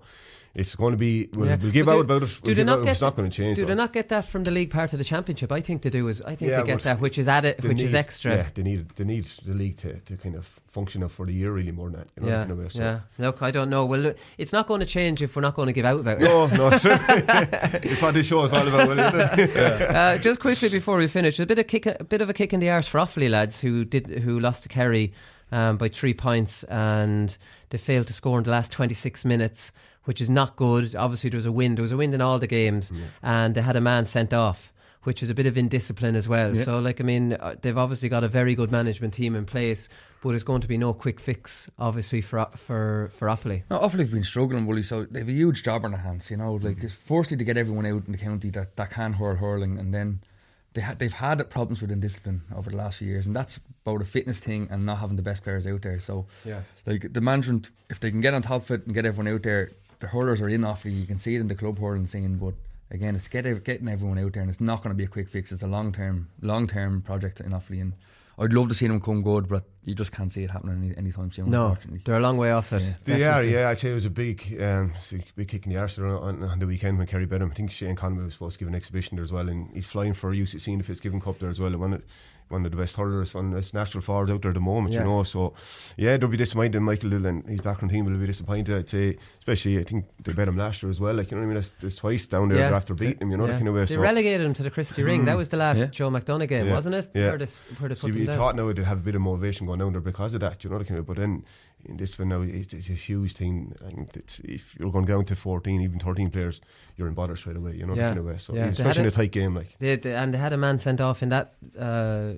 it's going to be we'll, Yeah. we'll give But out do- about it. Do We'll they not out, get? it's not going to change. Do though. they not get that from the league part of the championship? I think they do. Is I think Yeah, they get that, which is added, which is extra. Yeah, they need they need the league to, to kind of function up for the year really more than that. You know, yeah, kind of way. So. yeah. Look, I don't know. Well, it's not going to change if we're not going to give out about it. No, no, it's, it's what this show is all about. Isn't uh, just quickly before we finish, a bit of kick, a bit of a kick in the arse for Offaly lads who did who lost to Kerry um, by three points and they failed to score in the last 26 minutes, which is not good. Obviously, there was a wind. There was a wind in all the games, and they had a man sent off. Which is a bit of indiscipline as well. Yeah. So, like, I mean, uh, they've obviously got a very good management team in place, but there's going to be no quick fix, obviously, for for for Offaly. No, Offaly have been struggling, Willie, so they have a huge job on their hands, you know. Like, it's firstly to get everyone out in the county that, that can hurl hurling, and then they ha- they've had problems with discipline over the last few years, and that's about a fitness thing and not having the best players out there. So, Yeah. like, the management, if they can get on top of it and get everyone out there, the hurlers are in Offaly, you can see it in the club hurling scene, but again, it's get, getting everyone out there, and it's not going to be a quick fix. It's a long term long term project in Offaly, and I'd love to see them come good, but you just can't see it happening any, anytime soon, No, unfortunately. they're a long way off it. They are, yeah. I'd say it was a big, um, it's a big kick in the arse there on, on the weekend when Kerry beat him. I think Shane Conway was supposed to give an exhibition there as well, and he's flying for UCC in the Fitzgibbon Cup there as well. One of, one of the best hurlers, one of the best natural forwards out there at the moment, Yeah. you know. So, yeah, they'll be disappointed. Michael Lill and his background team will be disappointed, I'd say. Especially, I think they bet him last year as well. Like, you know what I mean? That's, that's twice down there Yeah. after beating him, you know, Yeah. that kind of way. They so, relegated him to the Christy Ring. That hmm. was the last. Joe McDonagh game, wasn't it? Yeah. Where they, where they So you thought now they'd have a bit of motivation going down there because of that, you know, the kind of, but then in this one now, it's, it's a huge thing. I think it's, if you're going down to 14, even 13 players, you're in bother straight away, you know, Yeah. the kind of way. So, Yeah. They especially in had a tight game, like. They, they- and they had a man sent off in that uh,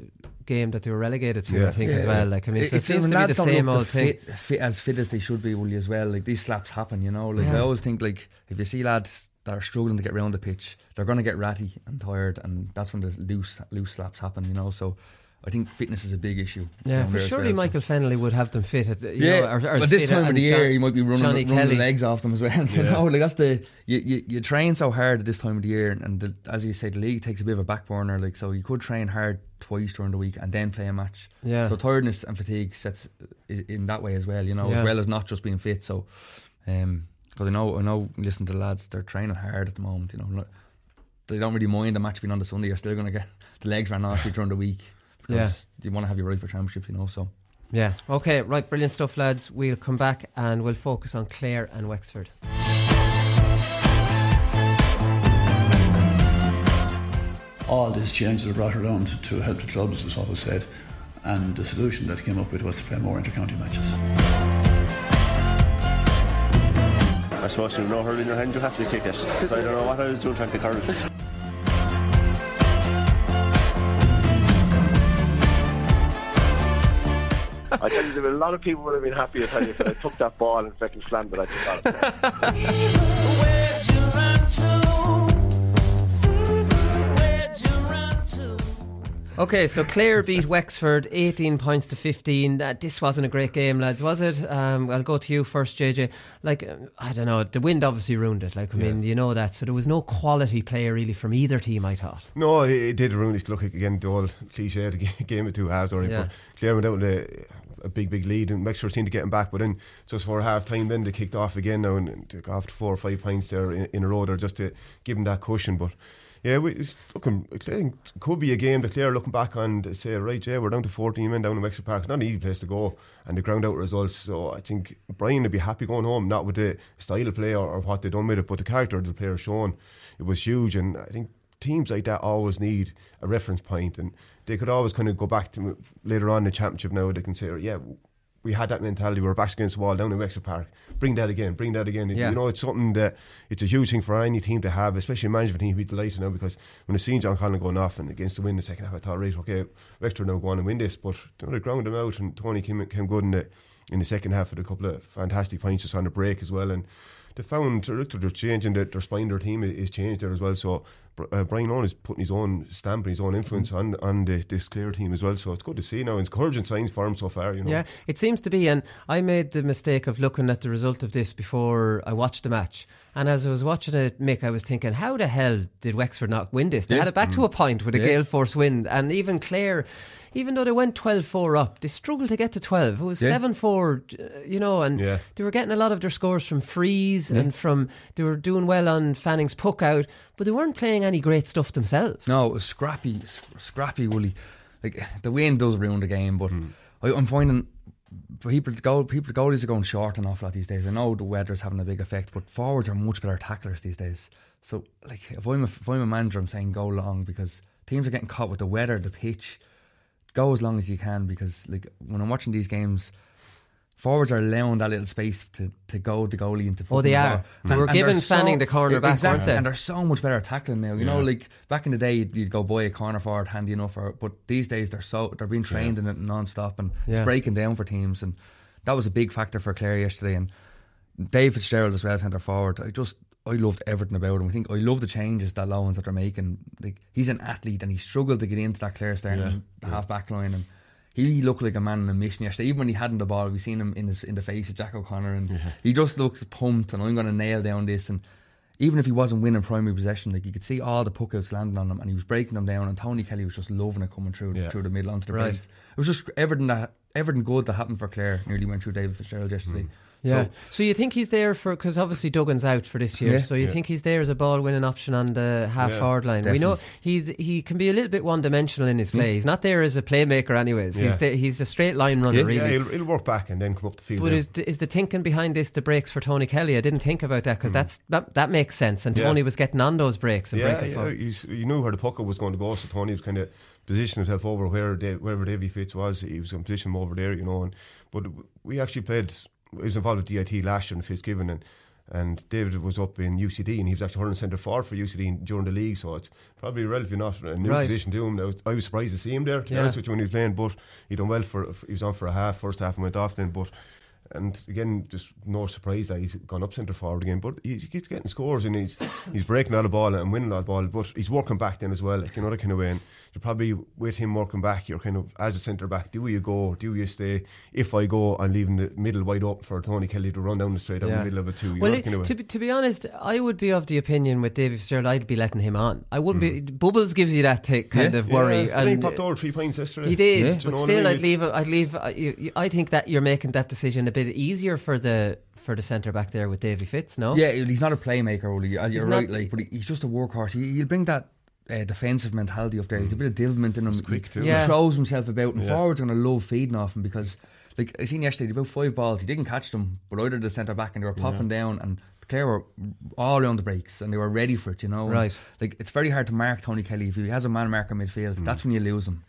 game that they were relegated to, I Yeah. think, as Yeah. well. Like, I mean, so it, seems even to be the same old thing. fit, fit as fit as they should be, will you as well? Like these slaps happen, you know. Like Yeah. I always think, like if you see lads that are struggling to get round the pitch, they're going to get ratty and tired, and that's when the loose loose slaps happen, you know. So I think fitness is a big issue. Yeah, down but surely well, so- Michael Fennelly would have them fit. At, you yeah, know, or, or but this time of the year, John- you might be running, Johnny running Kelly. the legs off them as well. You Yeah. know, like that's the you, you, you train so hard at this time of the year, and the, as you say, the league takes a bit of a back burner. Like so, you could train hard twice during the week and then play a match. Yeah. So tiredness and fatigue sets in that way as well. You know, Yeah. as well as not just being fit. So, um, because I know I know, listen to the lads, they're training hard at the moment. You know, they don't really mind the match being on the Sunday. You're still going to get the legs ran off you during the week. Because you want to have your right for championships, you know. So. Yeah. Okay. Right. Brilliant stuff, lads. We'll come back and we'll focus on Clare and Wexford. all these changes were brought around to help the clubs, as what was said, and the solution that came up with was to play more inter-county matches. I suppose you know hurling in your hand, you have to kick it. So I don't know what I was doing trying to curl I tell you, there were a lot of people would have been happy if I, if I took that ball and second slammed it. I just. Okay, so Clare beat Wexford 18 points to 15. Uh, this wasn't a great game, lads, was it? Um, I'll go to you first, JJ. Like, um, I don't know, the wind obviously ruined it. Like, I mean, you know that. So there was no quality player really from either team, I thought. No, it, it did ruin it. Look again, the old cliche, the game of two halves. Already, Yeah. but Clare went out with a, a big, big lead, and Wexford seemed to get him back. But then, just for half time, then they kicked off again now and, and took off four or five points there in, in a row there just to give him that cushion. But yeah, we, it's looking, I think it could be a game that Clare looking back on to say, right, yeah, we're down to 14 men down in Wexford Park. It's not an easy place to go, and the ground out results. So I think Brian would be happy going home, not with the style of play or, or what they done with it, but the character of the player shown, it was huge. And I think teams like that always need a reference point, and they could always kind of go back to later on in the championship now. They can say, oh, yeah, we had that mentality. We were back against the wall down in Wexford Park. Bring that again. Bring that again. Yeah. You know, it's something that it's a huge thing for any team to have, especially a management team. We'd be delighted now because when I seen John Conlon going off and against the wind in the second half, I thought, right, okay, Wexford now go on and win this. But you know, they ground them out, and Tony came came good in the in the second half with a couple of fantastic points just on the break as well. And they found they're, they're changing their, their spine, their team is changed there as well. So uh, Brian Lohan is putting his own stamp and his own influence on on the, this Clare team as well. So it's good to see now. It's encouraging signs for him so far. You know. Yeah, it seems to be. And I made the mistake of looking at the result of this before I watched the match. And as I was watching it, Mick, I was thinking, how the hell did Wexford not win this? They Yeah. had it back to a point with a Yeah. gale force wind. And even Clare, even though they went 12 4 up, they struggled to get to 12. It was Yeah. 7 4, you know, and Yeah. they were getting a lot of their scores from frees and from, they were doing well on Fanning's puck out, but they weren't playing any great stuff themselves. No, it was scrappy, scrappy, Woolly. Like the wind does ruin the game, but hmm. I, I'm finding people goal people goalies are going short an awful lot these days. I know the weather's having a big effect, but forwards are much better tacklers these days. So like if I'm a, if I'm a manager, I'm saying go long because teams are getting caught with the weather, the pitch. Go as long as you can because like when I'm watching these games. Forwards are allowing that little space to, to go the goalie into. Oh, they fucking are. ball. They were they're giving Fanning the corner back, exactly, weren't they? And they're so much better at tackling now. You know, like back in the day, you'd, you'd go buy a corner forward handy enough, or, but these days they're so they're being trained in it non-stop and Yeah. it's breaking down for teams, and that was a big factor for Clare yesterday. And Dave Fitzgerald as well, centre forward. I just I loved everything about him. I think I love the changes that Lohan's that they're making. Like he's an athlete and he struggled to get into that Clare starting half back line and. He looked like a man on a mission yesterday. Even when he hadn't the ball, we seen him in his in the face of Jack O'Connor, and he just looked pumped. And I'm going to nail down this. And even if he wasn't winning primary possession, like you could see all the puck outs landing on him, and he was breaking them down. And Tony Kelly was just loving it coming through Yeah. through the middle onto the Right. break. It was just everything that everything good that happened for Clare nearly went through David Fitzgerald yesterday. Hmm. Yeah. So So, you think he's there for because obviously Duggan's out for this year. Yeah. so you Yeah. think he's there as a ball winning option on the half Yeah, forward line. We know he's he can be a little bit one dimensional in his play. He's not there as a playmaker, anyways. He's Yeah. the, he's a straight line runner, Yeah. really. Yeah, he'll, he'll work back and then come up the field. But is, is the thinking behind this the breaks for Tony Kelly? I didn't think about that because hmm. that's that, that makes sense. And. Yeah. Tony was getting on those breaks and yeah, breaking yeah, forward. he's, you knew where the puck was going to go, so Tony was kind of positioning himself over where Dave, wherever Davy Fitz was. He was going to position him over there, you know. And but we actually played. Was involved with DIT last year in Fitzgibbon, and and David was up in UCD, and he was actually hurling centre forward for UCD during the league. So it's probably relatively not a new Right. position to him. I was, I was surprised to see him there. To be honest with you, when he was playing, but he done well for. He was on for a half, first half, and went off then, but. And again, just no surprise that he's gone up centre forward again. But he's, he's getting scores and he's he's breaking out of ball and winning of ball. But he's working back then as well, like you know that kind of way. And you're probably with him working back. You're kind of as a centre back. Do you go? Do you stay? If I go, I'm leaving the middle wide open for Tony Kelly to run down the straight down Yeah. the middle of it too. Well, it- kind of to, be, to be honest, I would be of the opinion with David Fitzgerald, I'd be letting him on. I wouldn't be. Mm. Bubbles gives you that t- kind Yeah. of worry. Yeah, and he popped over three points yesterday. He did. But still? I'd leave. I'd leave. I, you, I think that you're making that decision a bit easier for the for the centre back there with Davy Fitz. No, Yeah, he's not a playmaker, Oli. Uh, You're He's not- right, like, but he's just a workhorse. He, he'll bring that uh, defensive mentality up there. He's a bit of devilment in him. He's quick too. He Yeah. throws himself about, and Yeah. forwards are going to love feeding off him because, like, I seen yesterday, about five balls. He didn't catch them, but either the centre back and they were popping down, and Clare were all around the breaks and they were ready for it, you know. And, Right. like, it's very hard to mark Tony Kelly. If he has a man marker midfield, Mm. that's when you lose him.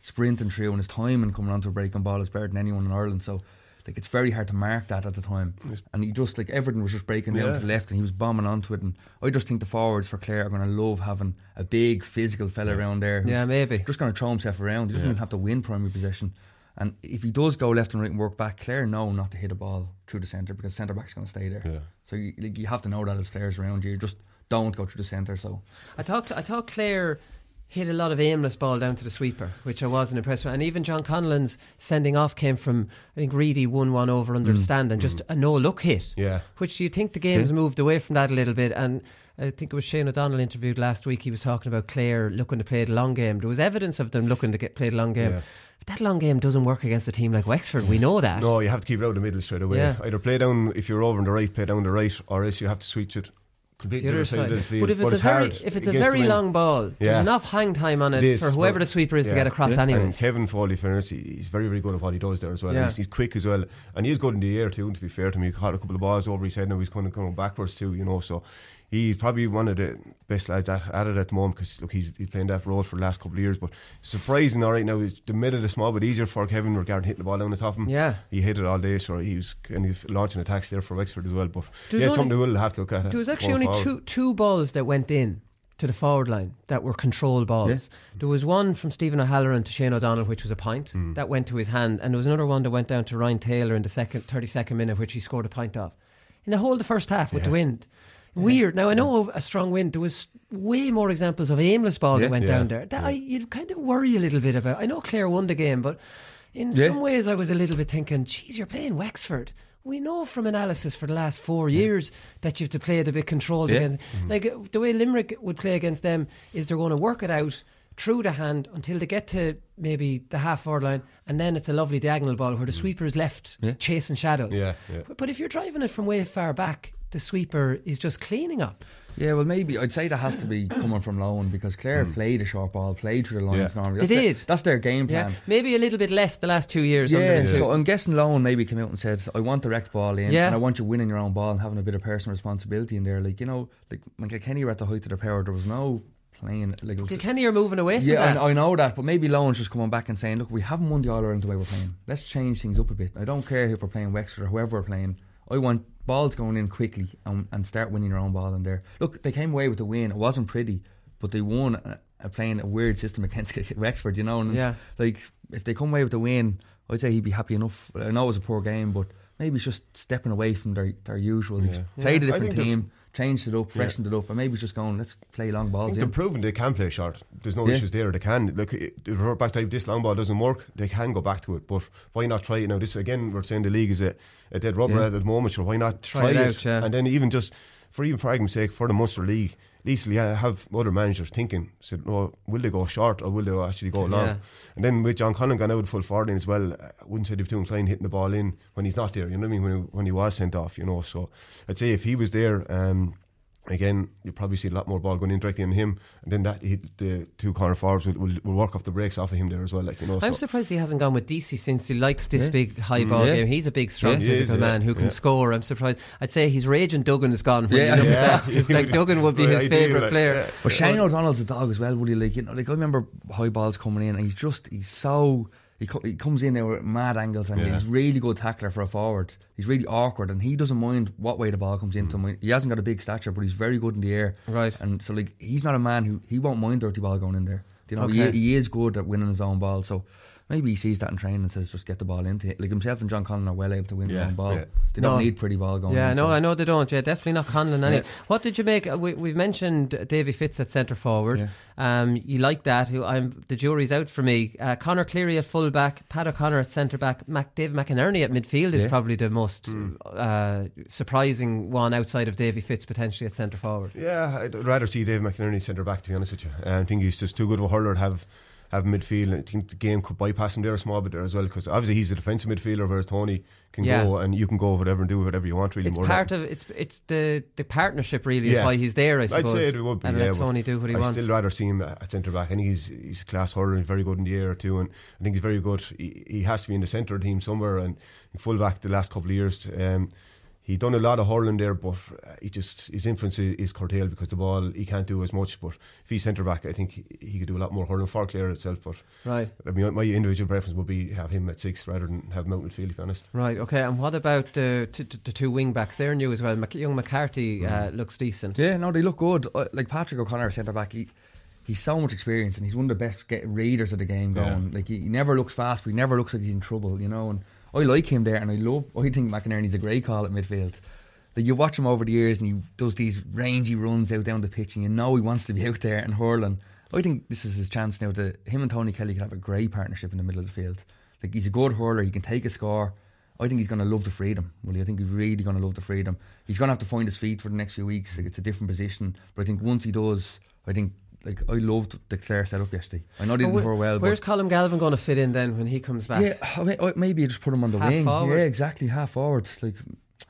Sprinting through and his timing coming onto a breaking ball is better than anyone in Ireland. So, like, it's very hard to mark that at the time. And he just, like, everything was just breaking down Yeah. to the left and he was bombing onto it. And I just think the forwards for Clare are going to love having a big physical fella around there. who's Yeah, maybe. Just going to throw himself around. He doesn't Yeah. even have to win primary possession. And if he does go left and right and work back, Clare know not to hit a ball through the centre because centre back's going to stay there. Yeah. So you, like, you have to know that as players around you. Just don't go through the centre. So I thought I thought Clare hit a lot of aimless ball down to the sweeper, which I wasn't impressed with. And even John Conlon's sending off came from I think Reedy won one over mm, under the stand and mm. just a no look hit. Yeah. Which you think the game's Yeah. moved away from that a little bit and I think it was Shane O'Donnell interviewed last week. He was talking about Clare looking to play the long game. There was evidence of them looking to get play the long game. Yeah. But that long game doesn't work against a team like Wexford. We know that. No, you have to keep it out of the middle straight away. Yeah. Either play down if you're over on the right, play down the right, or else you have to switch it completely The other side of the. But if it's, a very if it's a very long ball, there's enough hang time on it, for whoever the sweeper is to get across Yeah. anyways. And Kevin Foley, fairness, he- he's very, very good at what he does there as well. Yeah. He's, he's quick as well, and he's good in the air too. To be fair to me, he caught a couple of balls over his head, now he's kind of coming backwards too. You know, so he's probably one of the best lads at, at it at the moment because look, he's, he's playing that role for the last couple of years. But surprising, all right now, is the middle of the small bit easier for Kevin regarding hitting the ball down the top of him. Yeah. he hit it all day, so he was kind of launching attacks there for Wexford as well. But There was yeah, only- something we'll have to look at. There was actually only forward. two two balls that went in to the forward line that were control balls. There was one from Stephen O'Halloran to Shane O'Donnell, which was a pint Hmm. that went to his hand, and there was another one that went down to Ryan Taylor in the second thirty second minute, which he scored a pint off. In the whole of the first half with the wind. Weird. Now I know a strong wind. There was way more examples of aimless ball Yeah. that went Yeah. down there. That I, you'd kind of worry a little bit about. I know Clare won the game, but in Yeah. some ways I was a little bit thinking, "Geez, you're playing Wexford." We know from analysis for the last four years that you have to play it a bit controlled Yeah. against. Like uh, the way Limerick would play against them is they're going to work it out through the hand until they get to maybe the half forward line, and then it's a lovely diagonal ball where the sweeper is left Yeah. chasing shadows. Yeah, yeah. But if you're driving it from way far back, the sweeper is just cleaning up. Yeah, well, maybe I'd say that has to be coming from Lohan because Clare mm. played a short ball, played through the lines Yeah. normally. They That's their- did. that's their game Yeah, plan. maybe a little bit less the last two years. Yeah, under the so I'm guessing Lohan maybe came out and said, "I want direct ball in, Yeah. and I want you winning your own ball and having a bit of personal responsibility in there." Like you know, like when Kilkenny were at the height of their power, there was no playing. Like it was, Kilkenny are moving away from yeah, that. I, I know that, but maybe Lohan's just coming back and saying, "Look, we haven't won the All Ireland the way we're playing. Let's change things up a bit. I don't care if we're playing Wexford or whoever we're playing. I want balls going in quickly and, and start winning your own ball in there. Look, they came away with the win. It wasn't pretty, but they won uh, uh, playing a weird system against Wexford. You know, and Yeah. like if they come away with the win, I'd say he'd be happy enough. I know it was a poor game, but maybe it's just stepping away from their their usual. Yeah. Played a Yeah. Different team, changed it up, freshened it up, and maybe just going, let's play long balls. they've proven they can play short. There's no Yeah. issues there. They can. Look, revert back to this long ball doesn't work, they can go back to it. But why not try it now? This again, we're saying the league is a, a dead rubber Yeah. at the moment. So why not Try try, it out, yeah. And then even just for even for argument's sake, for the Munster League, yeah, have other managers thinking, said, "No, will they go short or will they actually go long?" Yeah. And then with John Conlon gone out full forward in as well, I wouldn't say they'd be too inclined hitting the ball in when he's not there. You know what I mean? When he, when he was sent off, you know. So I'd say if he was there. Um, Again, you'll probably see a lot more ball going in directly on him, and then that he, the two corner forwards will, will, will work off the breaks off of him there as well. Like you know, I'm so. surprised he hasn't gone with DC since he likes this Yeah. big high mm, ball Yeah. game. He's a big, strong, Yeah. He is, physical yeah. man who can Yeah. score. I'm surprised. I'd say his rage and Duggan is gone. From Yeah. yeah, Yeah. It's like Duggan would be his favourite like, player. yeah. But Shane O'Donnell's a dog as well, would he? Like you know, like I remember high balls coming in, and he's just he's so he, co- he comes in there with mad angles, and Yeah. he's really good tackler for a forward. He's really awkward, and he doesn't mind what way the ball comes into mm. him. He hasn't got a big stature, but he's very good in the air. Right. and so like he's not a man who he won't mind dirty ball going in there. You know, Okay. he, he is good at winning his own ball. So. Maybe he sees that in training and says, "Just get the ball into it." Like himself and John Conlon are well able to win their Yeah, own ball. yeah. They don't No. need pretty ball going. Yeah, in, no, so- I know they don't. Yeah, definitely not Conlon. Any. Yeah. what did you make? uh, We, we've mentioned Davy Fitz at centre forward. Yeah. Um, you like that? Who I'm the jury's out for me. Uh, Conor Cleary at full back, Pat O'Connor at centre back, Mac, Dave McInerney at midfield is Yeah. probably the most uh, surprising one outside of Davy Fitz potentially at centre forward. Yeah, I'd rather see Dave McInerney centre back. To be honest with you, Um, I think he's just too good of a hurler to have have midfield. And I think the game could bypass him there a small bit there as well because obviously he's a defensive midfielder, whereas Tony can Yeah. go and you can go whatever and do whatever you want. Really, It's more part of it's it's the the partnership really is why he's there. I I'd suppose. say it would be, and yeah, let Tony do what he I wants. I still rather see him at centre back. I think he's he's a class hurler. and very good in the air too, and I think he's very good. He, he has to be in the centre team somewhere. And full back the last couple of years, um, he done a lot of hurling there, but uh, he just his influence is, is curtailed because the ball he can't do as much. But if he's centre back, I think he, he could do a lot more hurling for Clare itself. But Right. I mean, my individual preference would be have him at six rather than have him out field. To be honest. Right. Okay. And what about the t- t- the two wing backs? They're new as well. Mac- young McCarthy uh, looks decent. Yeah, no, they look good. Uh, like Patrick O'Connor, centre back, he, he's so much experience and he's one of the best get readers of the game Yeah. going. Like he, he never looks fast, but he never looks like he's in trouble, you know. And I like him there, and I love. I think McInerney's a great call at midfield. Like you watch him over the years, and he does these rangy runs out down the pitch, and you know he wants to be out there and hurling. I think this is his chance now. To him and Tony Kelly can have a great partnership in the middle of the field. Like he's a good hurler, he can take a score. I think he's going to love the freedom. Well, I think he's really going to love the freedom. He's going to have to find his feet for the next few weeks. Like it's a different position, but I think once he does, I think like I loved the Clare setup yesterday. I know they didn't score well, where's Colm Galvin going to fit in then when he comes back? yeah, I mean, I- maybe you just put him on the Half wing. forward. Yeah, exactly, half forward. Like,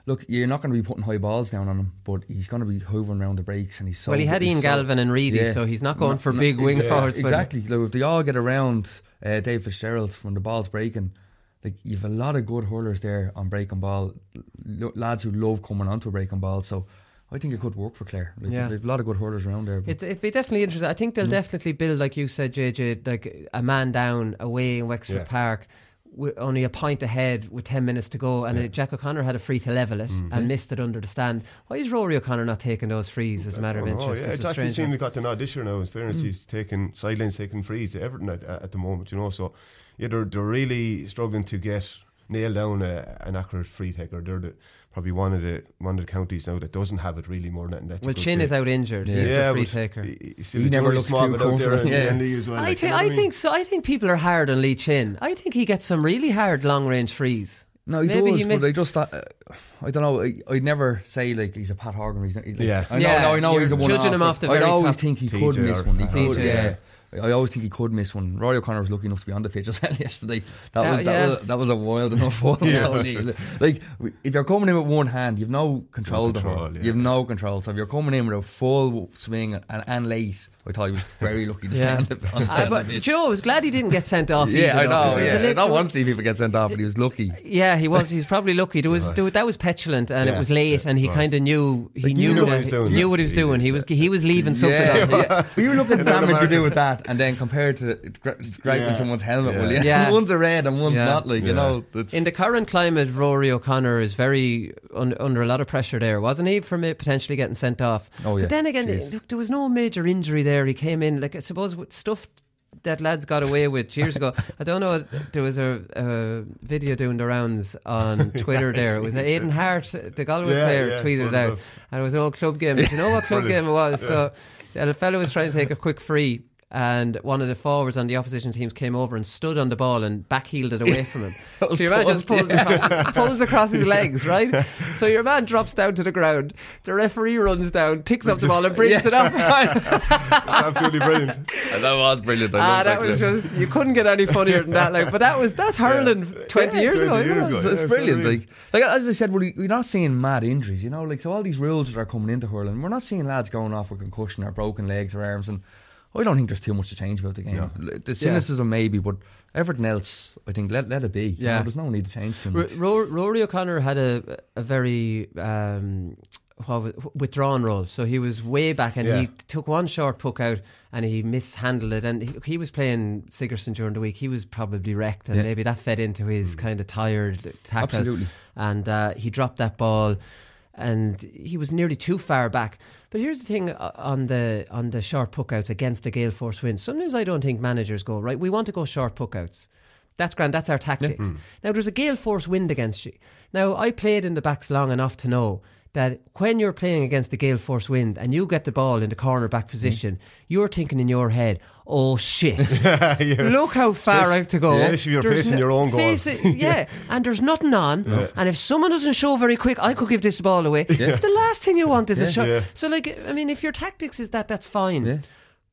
look, you're not going to be putting high balls down on him, but he's going to be hovering around the breaks, and he's so. Well, he had Ian Galvin and Reedy, so he's not going for big wing exa- forwards, Exactly. Like, if they all get around uh, Dave Fitzgerald when the ball's breaking, like you've a lot of good hurlers there on breaking ball, lads who love coming onto a breaking ball. So I think it could work for Clare. Like, Yeah. There's a lot of good hurlers around there. It's, it'd be definitely interesting. I think they'll Mm. definitely build, like you said, JJ, like a man down away in Wexford Yeah. Park. With only a point ahead with 10 minutes to go, and uh, Jack O'Connor had a free to level it Mm. and missed it under the stand. Why is Rory O'Connor not taking those frees as a matter of interest? yeah, It's it's actually strange seemed one. we got the nod this year now. In fairness, Mm. he's taking sidelines, taking frees to everything at, at the moment, you know. So, yeah, they're, they're really struggling to get nail down a, an accurate free taker. They're the, probably one of the one of the counties now that doesn't have it really more than that. Well, Chin is out injured. He's the free taker. He, he's still a Joey Small, but out there in Endy as well. I, like, thi- you know what I mean? think so. I think people are hard on Lee Chin. I think he gets some really hard long range frees. No, he Maybe does, he but I just uh, I don't know. I, I'd never say like he's a Pat Horgan. He's not, he's like, Yeah. I know, Yeah, no, I know you're he's a one. judging him off the I'd always top. think he TJ could miss one. He could, Horgan. yeah. I always think he could miss one. Rory O'Connor was lucky enough to be on the pitch as well yesterday. That, That- was that, yeah. was that was a wild enough one. Yeah. like if you're coming in with one hand, you've no control. No control, yeah. You've no control. So if you're coming in with a full swing and, and late, I thought he was very lucky to stand on ah, stand I, but the pitch. Joe, I was glad he didn't get sent off. Yeah, either, I though, know. 'cause there was a Yeah. I little- don't want to see people get sent off, but he was lucky. Yeah, he was. He's probably lucky. There was, there, that was petulant, and it was late, yeah, and he kind of knew he Like, knew, you know that what doing, knew what he was doing. He was he was leaving something. Yeah, on. yeah. So you look at the damage you do with that, and then compared to gra- scraping Yeah. someone's helmet, Yeah. will you? Yeah. one's a red and one's Yeah. not. Like you know, that's, In the current climate, Rory O'Connor is very un, under a lot of pressure there, wasn't he, from it potentially getting sent off? Oh, yeah. But then again, look, there was no major injury there. He came in, like I suppose, with stuff that lads got away with years ago. I don't know. There was a, a video doing the rounds on Twitter. there it was seen it Aidan. Harte, the Galway Yeah, player, yeah, tweeted it out, of- and it was an old club game. Do you know what club Brilliant. game it was? So the fellow was trying to take a quick free. And one of the forwards on the opposition teams came over and stood on the ball and backheeled it away from him. so your man just pulls, across, pulls across his legs, right? So your man drops down to the ground. The referee runs down, picks up the ball, and brings it up. absolutely brilliant. that was brilliant. I Ah, that was clip. just you couldn't get any funnier than that. Like, but that was that's hurling twenty Yeah, years 20 ago. years isn't it? ago. So it's brilliant. so Like, like as I said, we're, we're not seeing mad injuries, you know. Like so, all these rules that are coming into hurling, we're not seeing lads going off with concussion or broken legs or arms. And I don't think there's too much to change about the game. No. The cynicism maybe, but everything else, I think let let it be. You Yeah. know, there's no need to change too R- much. Ro- Rory O'Connor had a a very um, what withdrawn role, so he was way back and Yeah. he took one short puck out and he mishandled it. And he, he was playing Sigerson during the week. He was probably wrecked, and Yeah. maybe that fed into his kind of tired tackle. Absolutely. and uh, he dropped that ball. And he was nearly too far back. But here's the thing uh, on the on the short puck outs against the gale force winds. Sometimes I don't think managers go right. We want to go short puck outs. That's grand. That's our tactics. Now there's a gale force wind against you. Now I played in the backs long enough to know that when you're playing against the gale force wind and you get the ball in the corner back mm. position, you're thinking in your head, "Oh shit! Yeah. Look how far Especially- I have to go." yeah, you're There's facing your own goal. face it- uh, yeah, and there's nothing on. And if someone doesn't show very quick, I could give this ball away. It's the last thing you want is a shot. Yeah. So, like, I mean, if your tactics is that, that's fine.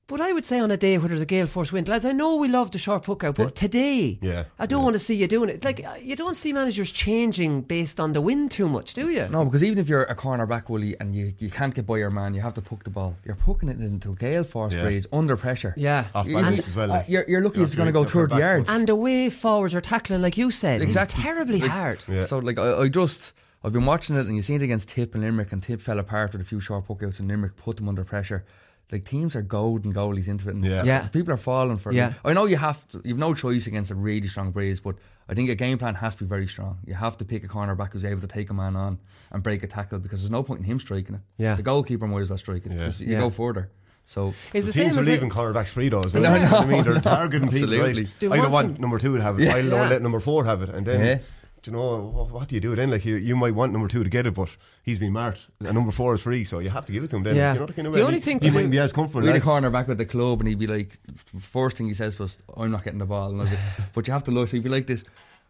Yeah. But I would say on a day where there's a gale force wind, lads, I know we love the short puck out, but today, Yeah, I don't yeah. want to see you doing it. Like, uh, you don't see managers changing based on the wind too much, do you? No, because even if you're a corner back, Willie, and you, you can't get by your man, you have to poke the ball. You're poking it into a gale force Yeah. breeze under pressure. Yeah. Off You- balance you- as well. uh, like. You're, you're lucky You it's going to to go go for 30 back yards. And the way forwards are tackling, like you said, Exactly. it's terribly Like- hard. Yeah. So like I, I just I've been watching it and you seen it against Tip and Limerick and Tip fell apart with a few short puck outs and Limerick put them under pressure. Like teams are goading goalies into it and Yeah. Yeah. people are falling for it. Yeah. I know you have to, you've no choice against a really strong breeze, but I think a game plan has to be very strong. You have to pick a cornerback who's able to take a man on and break a tackle because there's no point in him striking it. Yeah. The goalkeeper might as well strike it. Yeah. You Yeah. go further. So Is the The teams same are leaving it, cornerbacks free though well. No, You know what I mean, they're no, targeting people. absolutely. Right? Do I don't want want number two to have it. Yeah. I don't Yeah. let number four have it. And then, Yeah. Do you know, wh- what do you do then? Like, you, you might want number two to get it, but he's been marked. And number four is free, so you have to give it to him then. Yeah. You know, the kind of The way. only he, thing he to mightn't do- be as comfortable. we had a corner back with the club, and he'd be like, first thing he says was, "I'm not getting the ball." And I was like, but you have to look. So he'd be like this.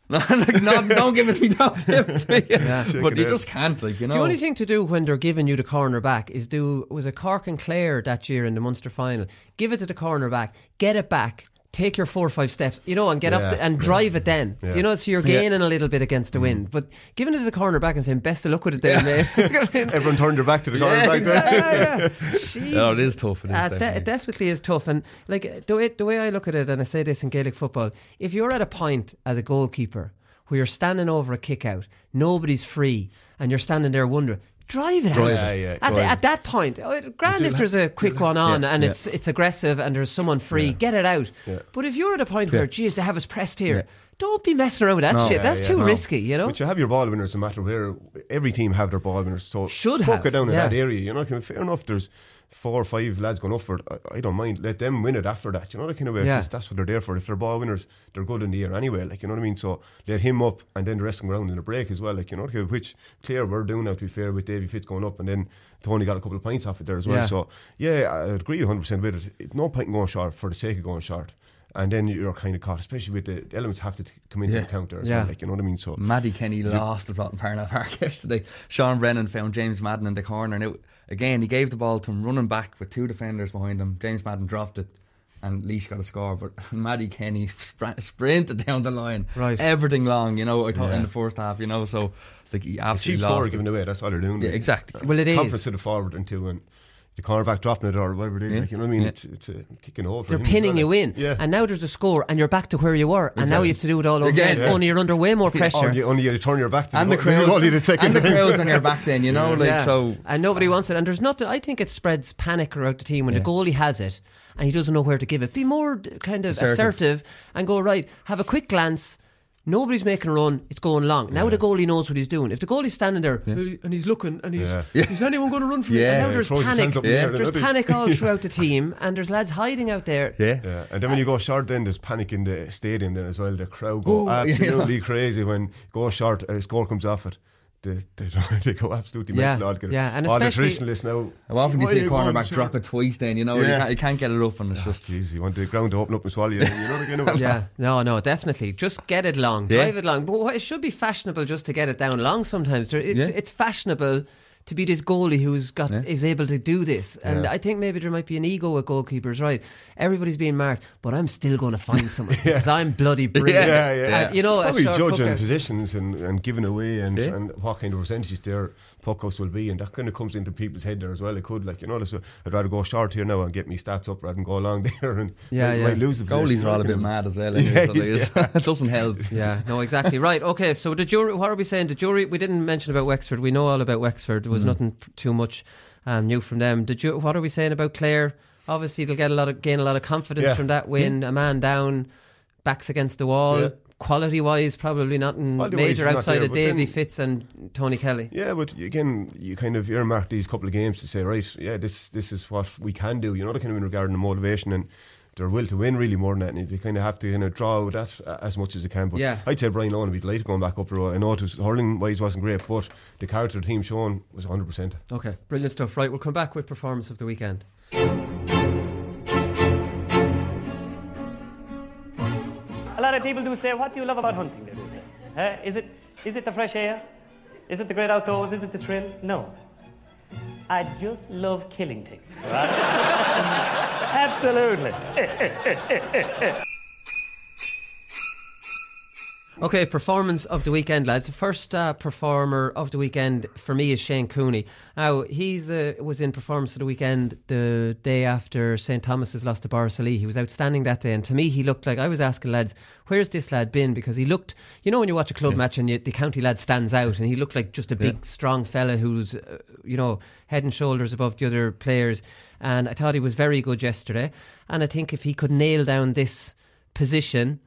No, like, no, don't give it to me. Don't give it to me. Shake But you out. just can't, like you know. The only thing to do when they're giving you the corner back is do was a Cork and Clare that year in the Munster final. Give it to the corner back, get it back, take your four or five steps, you know, and get Yeah. up the, and drive it then. Yeah. You know, so you're Yeah. gaining a little bit against the wind. Mm. But giving it to the corner back and saying best of luck with it there, mate. Everyone turned their back to the Yeah, cornerback then. yeah, yeah. Jesus. No, it is tough. It is ah, it's de- definitely. it definitely is tough, and like the way the way I look at it, and I say this in Gaelic football: if you're at a point as a goalkeeper where you're standing over a kick out, nobody's free, and you're standing there wondering, drive it out. Yeah, yeah, At, drive at that point, oh, grand if there's a quick one on Yeah, and it's it's aggressive and there's someone free, get it out. But if you're at a point where, geez, they have us pressed here, don't be messing around with that No. shit. That's too no. risky, you know. But you have your ball winners no matter where. Every team have their ball winners. So Should fuck have, it down in that area. You know, fair enough. There's four or five lads going up for it. I, I don't mind. Let them win it after that. You know, that kind of way. Yeah. that's what they're there for. If they're ball winners, they're good in the air anyway. Like you know what I mean. So let him up, and then the rest come around in the break as well. Like you know, which clear we're doing now. To be fair, with Davy Fitz going up, and then Tony got a couple of points off it there as well. Yeah. So yeah, I agree 100 percent with it. No point in going short for the sake of going short. And then you're kind of caught, especially with the, the elements have to t- come into Yeah. account there as Yeah. well. Like you know what I mean. So Mattie Kenny lost the Broughton Parnell Park yesterday. Sean Brennan found James Madden in the corner. Now, again, he gave the ball to him running back with two defenders behind him. James Madden dropped it and Laois got a score. But Mattie Kenny spr- sprinted down the line. Right. Everything long, you know, I thought Yeah. in the first half, you know, so like, he cheap absolutely score lost. given it. away. That's all they're doing. Yeah, exactly. Well, it is. confidence to the forward into and the cornerback dropping it or whatever it is. Yeah. Like you know what I mean? Yeah. It's it's uh, a kick in hole. For They're him pinning well, you in, Yeah. and now there's a score, and you're back to where you were, and now you have to do it all over Again, again. yeah. Only you're under way more pressure. Only, only you turn your back to And the, the goal- crowd, only the second and the time. crowd's on your back then, you know, like Yeah. so. and nobody wants it. And there's nothing. I think it spreads panic throughout the team when Yeah. the goalie has it and he doesn't know where to give it. Be more kind of assertive, Assertive. and go right. Have a quick glance. Nobody's making a run. It's going long. Now the goalie knows what he's doing. If the goalie's standing there and he's looking and he's, Yeah. is anyone going to run for me? Yeah. And now Yeah, there's panic. hands the Yeah. There's panic all throughout the team, and there's lads hiding out there. Yeah. Yeah, and then when you go short, then there's panic in the stadium then as well. The crowd go Oh, absolutely crazy when go short. A score comes off it. They, they, they go absolutely Yeah, mental. altogether. yeah, and all the especially- traditionalists now. How often do you see a cornerback drop it twice then, you know, you, can't, you can't get it up and it's just. Jeez, you want the ground to open up and swallow you. You know the kind of Yeah, no, no, definitely. Just get it long, Yeah. drive it long. But what- it should be fashionable just to get it down long. Sometimes it, Yeah. it's fashionable to be this goalie who's got Yeah. is able to do this. And Yeah. I think maybe there might be an ego with goalkeepers, right? Everybody's being marked, but I'm still going to find someone because I'm bloody brilliant. Yeah, yeah. And, you know, a Probably short judging puck positions and, and giving away and, Yeah. and what kind of percentages their puckouts will be, and that kind of comes into people's head there as well. It could, like you know, so I'd rather go short here now and get me stats up rather than go along there and Yeah, might, yeah. might lose the position, Goalies are all a bit mad as well. Yeah, Anyway, so yeah. just- it doesn't help. Yeah, no, exactly. right. Okay, so the jury, what are we saying? The jury, we didn't mention about Wexford. We know all about Wexford. Was Mm. nothing too much um, new from them. The ju- what are we saying about Clare? Obviously, they'll get a lot of gain a lot of confidence Yeah. from that win. A man down, backs against the wall. Yeah. Quality wise, probably nothing major it's not outside there, of Davy Fitz and Tony Kelly. Yeah, but again, you kind of earmark these couple of games to say, right, yeah, this this is what we can do. You know, the kind of in regarding the motivation and their will to win, really more than that. And they kind of have to kind of draw that uh, as much as they can. But Yeah. I'd say Brian Lohan would be delighted going back up the road. I know it was hurling wise wasn't great, but the character the team shown was 100. percent Okay, brilliant stuff. Right, we'll come back with performance of the weekend. A lot of people do say, "What do you love about hunting?" They do say, uh, "Is it is it the fresh air? Is it the great outdoors? Is it the thrill?" No, I just love killing things. Right? Absolutely. Okay, performance of the weekend, lads. The first uh, performer of the weekend for me is Shane Cooney. Now, he's uh, was in performance of the weekend the day after St Thomas's lost to Borrisoleigh. He was outstanding that day, and to me, he looked like I was asking lads, "Where's this lad been?" Because he looked, you know, when you watch a club match and you, the county lad stands out, and he looked like just a big, strong fella who's, uh, you know, head and shoulders above the other players. And I thought he was very good yesterday. And I think if he could nail down this position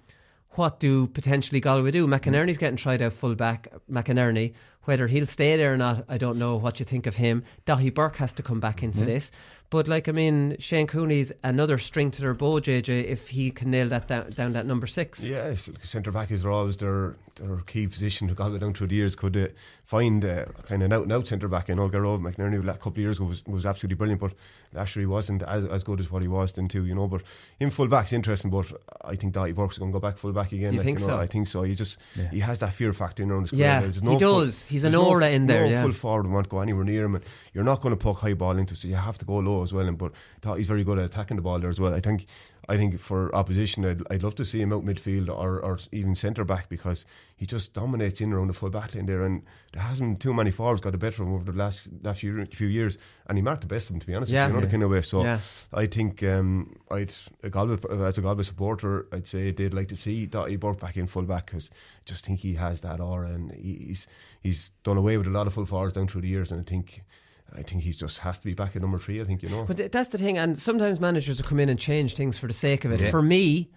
what do potentially Galway do? McInerney's getting tried out full back. McInerney, whether he'll stay there or not, I don't know what you think of him. Daithí Burke has to come back into mm-hmm. this. But, like, I mean, Shane Cooney's another string to their bow, JJ, if he can nail that down, down that number six. Yeah, centre back is always their their key position to go down through the years. Could uh, find uh, kind of an out and out centre back. I know Gearóid McInerney a couple of years ago was, was absolutely brilliant, but last year he wasn't as, as good as what he was then too. You know, but him full back's interesting. But I think Daithí Burke's going to go back full back again. You like, think know, so? I think so. He just he has that fear factor in around his Yeah, career. There's he full- does. He's an there's no- aura in there, No yeah. full forward won't go anywhere near him. And you're not going to poke high ball into, so you have to go low as well. And but I thought he's very good at attacking the ball there as well. I think I think for opposition, I'd, I'd love to see him out midfield or, or even centre back because he just dominates in around the full back line there, and there hasn't too many forwards got the better of him over the last last few, few years, and he marked the best of them to be honest. Yeah. with you, you know the Yeah. kind of way. So Yeah. I think um, I'd a Galway, as a Galway supporter, I'd say they'd like to see Daithí Burke back in full back because I just think he has that aura, and he's he's done away with a lot of full forwards down through the years, and I think. I think he just has to be back at number three. I think you know. But that's the thing, and sometimes managers will come in and change things for the sake of it. Yeah. For me,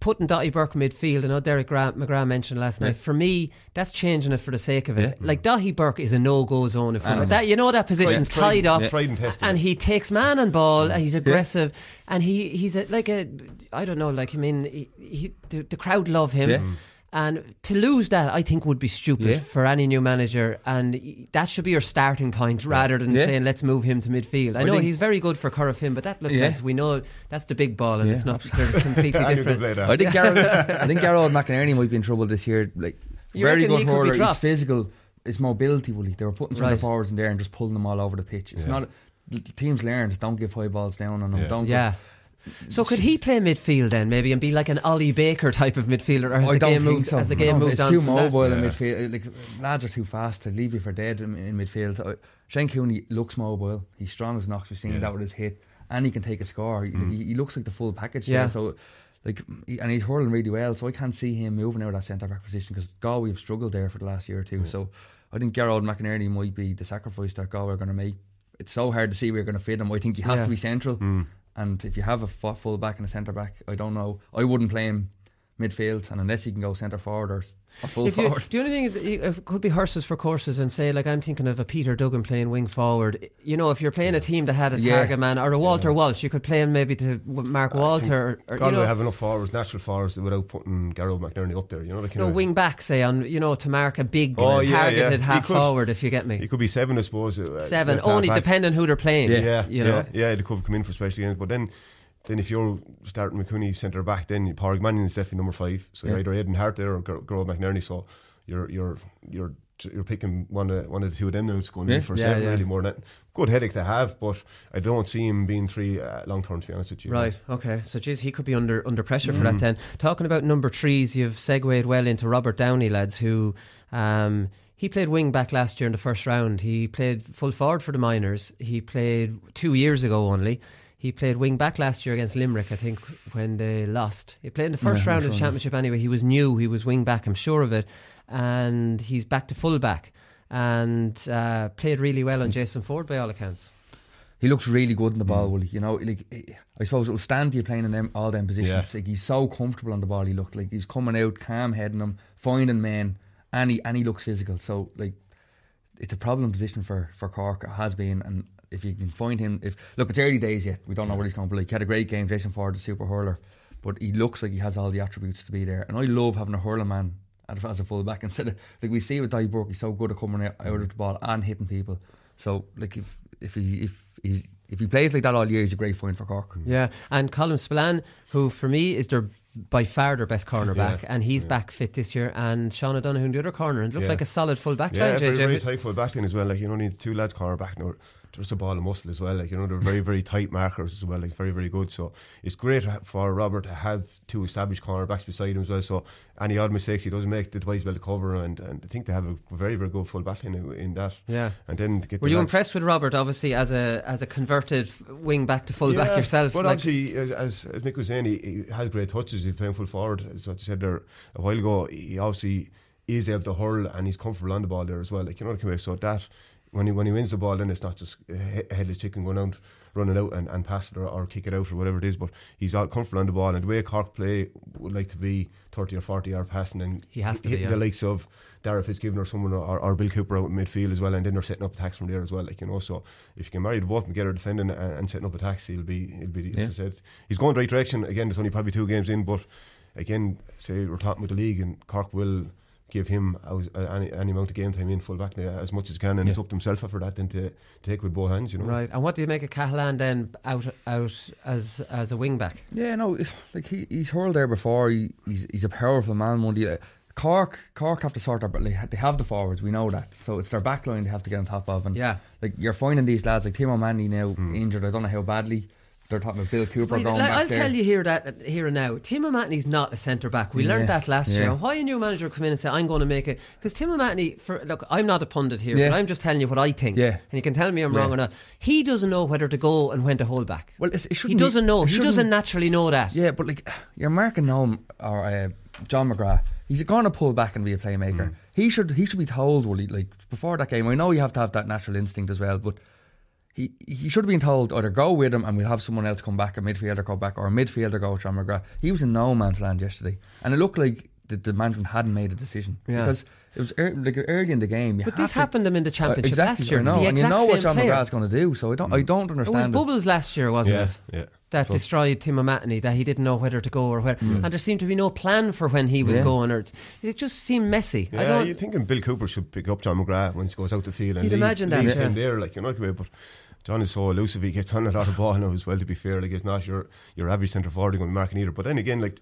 putting Daithí Burke midfield, I know Derek Gra- McGrath mentioned last Yeah. night. For me, that's changing it for the sake of it. Yeah. Like Daithí Burke is a no-go zone. If know. that, you know that position's Tried- tied up, and and he takes man and ball. Mm. and He's aggressive, and he he's a, like a I don't know, like I mean, he, he the, the crowd love him. Mm. Yeah. And to lose that, I think, would be stupid Yeah. for any new manager, and that should be your starting point rather than Yeah. saying let's move him to midfield. I, I know he's very good for Corofin, but that look, Yeah. that's, we know that's the big ball, and Yeah. it's not. Completely different. they'd play that. I think Gearóid, I think Gearóid McInerney might be in trouble this year. Like You very good he could be hurler. He's physical. His mobility, Willie. They were putting centre forwards in there and just pulling them all over the pitch. It's Yeah. not. The the teams learned don't give high balls down on them. Yeah. Don't. Yeah. So could he play midfield then, maybe, and be like an Ollie Baker type of midfielder, or has I the don't game think moved? so. Has the game don't- moved it's on? too from that? mobile in midfield. Like lads are too fast to leave you for dead in, in midfield. Uh, Shane Cooney looks mobile. He's strong as Knox. We've seen Yeah. that with his hit, and he can take a score. He, he, he looks like the full package. Yeah. Yeah. So. Like he, and he's hurling really well, so I can't see him moving out of that centre back position because Galway have struggled there for the last year or two. So I think Gearóid McInerney might be the sacrifice that Galway are going to make. It's so hard to see where you're going to fit him. I think he has Yeah. to be central, and if you have a fu- full back and a centre back, I don't know. I wouldn't play him midfield, and unless he can go centre forward or, or full If you, forward. the only thing is, it could be horses for courses and say, like, I'm thinking of a Peter Duggan playing wing forward. You know, if you're playing a team that had a Yeah. target man or a Walter Walsh, you could play him maybe to Mark Walter or, or you Galway know, have enough forwards, natural forwards, without putting Gearóid McInerney up there. You know, the kind you know, wing back, say, on you know, to mark a big Oh, yeah, targeted yeah. Half could- forward, if you get me. It could be seven, I suppose. uh, Seven, left only back. depending who they're playing. Yeah, yeah, you know. yeah, They could come in for special games, but then, then if you're starting McCooney centre back, then Pádraic Mannion is definitely number five. So Yeah. either Aidan Harte there or Gearóid McInerney. So you're you're you're you're picking one of one of the two of them now. It's going Yeah. be for Yeah, seven, yeah. really more than that. Good headache to have, but I don't see him being three uh, long term. To be honest with you, Right. Okay. So, geez, he could be under under pressure for Mm. that. Then, talking about number threes, you've segued well into Robert Downey, lads. Who um, he played wing back last year in the first round. He played full forward for the Minors. He played two years ago only. He played wing back last year against Limerick, I think, when they lost. He played in the first Yeah, round of the first round. championship anyway. He was new. He was wing back. I'm sure of it. And he's back to full back and uh, played really well on Jason Forde by all accounts. He looks really good in the Mm. ball, Willie. You know, like I suppose it'll stand to you playing in them all them positions. Yeah. Like he's so comfortable on the ball. He looked like he's coming out, calm heading them, finding men, and he and he looks physical. So like, it's a problem position for for Cork. It has been, and if you can find him, if look, it's early days yet. We don't know what he's going to be like. He had a great game. Jason Forde, the super hurler, but he looks like he has all the attributes to be there. And I love having a hurler man as as a full back instead of like we see with Daithí Burke. He's so good at coming out, out of the ball and hitting people. So like if if he if he's if he plays like that all year, he's a great find for Cork. Mm. Yeah, and Colin Spillane, who for me is their by far their best cornerback, Yeah, and he's back fit this year. And Sean O'Donoghue in the other corner, and looked Yeah. like a solid full back Yeah, line. very, JJ. very tight full back line as well. Like you know, need two lads corner back now. There's a ball of muscle as well. Like you know, they're very, very tight markers as well. Like very, very good. So it's great for Robert to have two established cornerbacks beside him as well. So any odd mistakes he doesn't make, the twice well to cover. And, and I think they have a very, very good full back in, in that. Yeah. And then to get Were the you lads- impressed with Robert? Obviously, as a as a converted wing back to full back yourself. But like- obviously, as, as, as Mick was saying, he, he has great touches. He's playing full forward. As I said there a while ago, he obviously is able to hurl and he's comfortable on the ball there as well. Like you know what I mean? So that when he when he wins the ball, then it's not just uh, a headless chicken going out, running out and, and pass it or, or kick it out or whatever it is. But he's all comfortable on the ball. And the way Cork play would like to be thirty or forty yard passing and He has to be, hitting yeah. the likes of Darragh Fitzgibbon or someone or, or Bill Cooper out in midfield as well, and then they're setting up attacks from there as well. Like you know, so if you can marry the both and get her defending and, and setting up attacks, he'll be he'll be Yeah. as I said, he's going the right direction. Again, there's only probably two games in, but again, say we're talking with the league and Cork will give him as- uh, any, any amount of game time in full back now, as much as he can, and Yeah. it's up to himself after that then to, to take with both hands. You know, right. And what do you make of Cahalane then out out as as a wing back? Yeah, no, like he, he's hurled there before. He, he's he's a powerful man. Monday, uh, Cork Cork have to sort out, but like, they have the forwards. We know that. So it's their back line they have to get on top of. And Yeah. like you're finding these lads like Tim O'Mahony now Hmm. injured. I don't know how badly. They're talking about Bill Cooper going like, back I'll there. tell you here that here and now. Tim O'Mahony's not a centre back. We Yeah. learned that last year. Yeah. And why a new manager come in and say I'm going to make it? Because Tim O'Mahony, for look, I'm not a pundit here, Yeah. but I'm just telling you what I think. Yeah. and you can tell me I'm wrong or not. He doesn't know whether to go and when to hold back. Well, it he doesn't know. He doesn't naturally know that. Yeah, but like you're marking Noam or uh, John McGrath, he's going to pull back and be a playmaker. He should he should be told well, he, like before that game. I know you have to have that natural instinct as well, but he he should have been told either go with him and we'll have someone else come back, a midfielder go back, or a midfielder go with John McGrath. He was in no man's land yesterday, and it looked like the, the management hadn't made a decision Yeah. because it was ear like early in the game. you But this to- happened to him in the championship Uh, exactly, last year. I know, The and you know what John player. McGrath's going to do. So I don't I don't understand. It was understand. Bubbles last year, wasn't Yeah, it? yeah. That So- destroyed Tim O'Mahony, that he didn't know whether to go or where. And there seemed to be no plan for when he was Yeah. going. Or It just seemed messy. I don't, you're thinking Bill Cooper should pick up John McGrath when he goes out the field and You'd leave, imagine that, leave yeah. him there, like you know. But John is so elusive; he gets on a lot of ball now as well. To be fair, like it's not your your average centre forward going to be marking either. But then again, like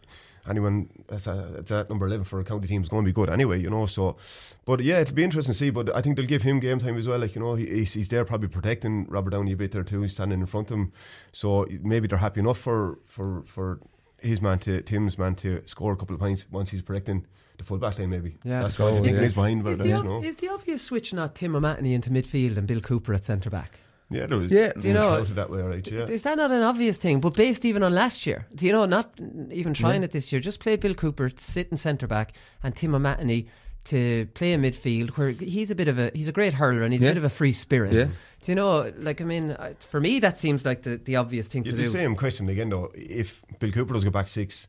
anyone that's, a, that's at number eleven for a county team is going to be good anyway, you know. So, but yeah, it'll be interesting to see. But I think they'll give him game time as well. Like you know, he, he's, he's there probably protecting Robert Downey a bit there too. He's standing in front of him, so maybe they're happy enough for for for his man to Tim's man to score a couple of points once he's protecting the full back line. Maybe Yeah. that's what the thinking yeah. is behind Is the, ob- know, is the obvious switch not Tim O'Mahony into midfield and Bill Cooper at centre back? Yeah, there was Yeah. Do you know- that way, right? Yeah. Is that not an obvious thing? But based even on last year, do you know, not even trying it this year, just play Bill Cooper sit in centre back and Tim O'Mahony to play in midfield, where he's a bit of a he's a great hurler and he's a bit of a free spirit. Yeah. Do you know, like I mean, uh, for me that seems like the, the obvious thing Yeah, to the do. same question again though. If Bill Cooper does go back six,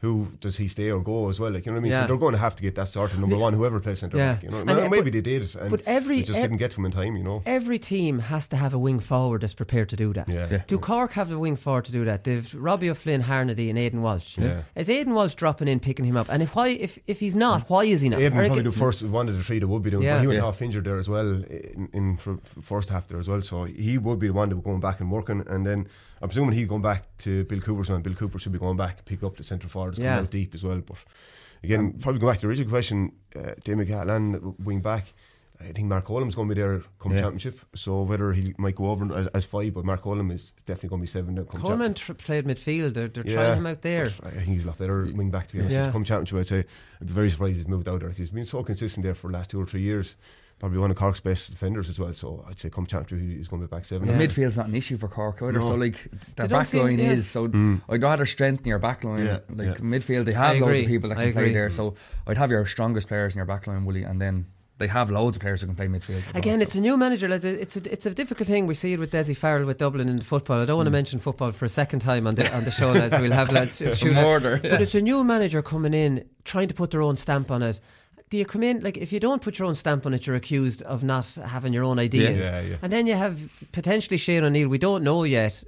who does he stay or go as well? Like you know what I mean? Yeah. So they're going to have to get that sorted. Number one, whoever plays centre Yeah. back. You know, And, Well, uh, maybe but- they did, and but every- they just ev- didn't get to him in time. You know. Every team has to have a wing forward that's prepared to do that. Yeah. Yeah. Do Cork have a wing forward to do that? They've Robbie O'Flynn, Harnedy, and Aidan Walsh. Yeah. Is Aidan Walsh dropping in, picking him up? And if why, if, if he's not, why is he not? Aiden Or would probably again- do first one of the three that would be doing. Yeah. but he went Yeah. half injured there as well in, in for for first half there as well. So he would be the one that would going back and working. And then I'm presuming he's going back to Bill Cooper's man. Bill Cooper should be going back pick up the centre forwards, Yeah. come out deep as well. But again, probably go back to the original question. Uh, Dave McCallan wing back. I think Mark Coleman's going to be there come Yeah. championship. So whether he might go over as, as five, but Mark Coleman is definitely going to be seven. now Come Coleman tr- played midfield. They're, they're Yeah, trying him out there. I think he's a lot better wing back to be honest. Yeah. Come championship, I'd say I'd be very surprised he's moved out there. He's been so consistent there for the last two or three years. Probably one of Cork's best defenders as well. So I'd say come championship, he's going to be back seven. Yeah. Midfield's not an issue for Cork either. No. So like They their don't back seem- line yeah. is so. Mm. I'd rather strengthen your back line. Yeah, like yeah. midfield, they have loads of people that can play there. So I'd have your strongest players in your back line, Willie, and then they have loads of players who can play midfield. Again, it's a new manager. lads. It's a, it's a difficult thing. We see it with Dessie Farrell with Dublin in the football. I don't want Mm. to mention football for a second time on the on the show, lads. We'll have lads shoot at- Murder, But it's a new manager coming in, trying to put their own stamp on it. Do you come in like if you don't put your own stamp on it, you're accused of not having your own ideas. Yeah, yeah. And then you have potentially Shane O'Neill. We don't know yet.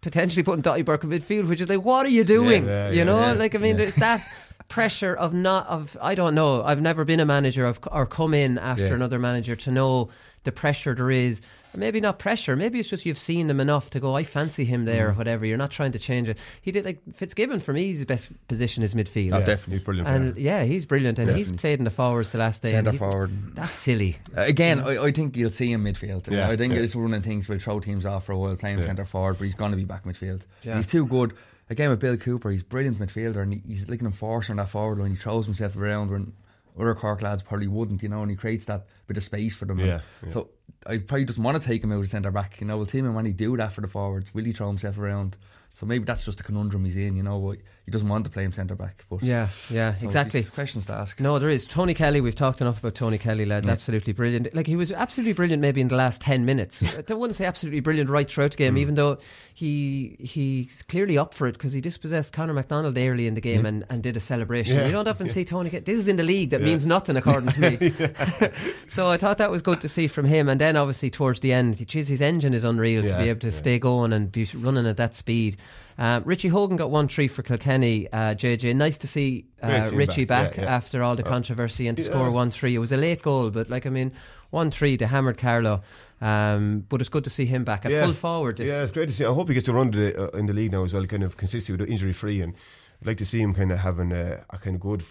Potentially putting Daithí Burke in midfield, which is like, what are you doing? Yeah, you yeah, know, yeah. like I mean, Yeah. it's that pressure of not of I don't know. I've never been a manager of or come in after Yeah. another manager to know the pressure there is. Maybe not pressure. Maybe it's just you've seen them enough to go. I fancy him there or Mm. whatever. You're not trying to change it. He did like Fitzgibbon for me. His best position is midfield. Oh, Yeah, definitely. brilliant. And player. yeah, he's brilliant, and he's played in the forwards the last day. centre forward. That's silly. Uh, Again, I, I think you'll see him midfield. Yeah, I think yeah. it's one of the things will throw teams off for a while playing centre forward, but he's going to be back midfield. Yeah. He's too good. Again, with Bill Cooper, he's brilliant midfielder and he's like an enforcer on that forward line. He throws himself around when other Cork lads probably wouldn't, you know, and he creates that bit of space for them. Yeah, yeah. So I probably just want to take him out of centre back. You know, will and when he do that for the forwards, will he throw himself around? So maybe that's just a conundrum he's in, you know, but he doesn't want to play him centre back. But Yeah, yeah, so exactly. Questions to ask. No, there is. Tony Kelly, we've talked enough about Tony Kelly, lads. Yeah. Absolutely brilliant. Like, he was absolutely brilliant maybe in the last 10 minutes. I wouldn't say absolutely brilliant right throughout the game, Mm. even though he he's clearly up for it because he dispossessed Conor McDonald early in the game Yeah. and, and did a celebration. Yeah, You don't often see Tony Kelly. This is in the league that means nothing, according to me. so I thought that was good to see from him. And then obviously towards the end, geez, his engine is unreal to be able to stay going and be running at that speed. Um, Richie Hogan got one three for Kilkenny. Uh, JJ, nice to see uh, Richie back. back, Yeah, yeah. after all the Uh, controversy and to yeah. score one three. It was a late goal, but like I mean, one three. They hammered Carlow, um, but it's good to see him back at Yeah. full forward. This, Yeah, it's great to see. I hope he gets to run the, uh, in the league now as well, kind of consistently with injury free, and I'd like to see him kind of having a, a kind of good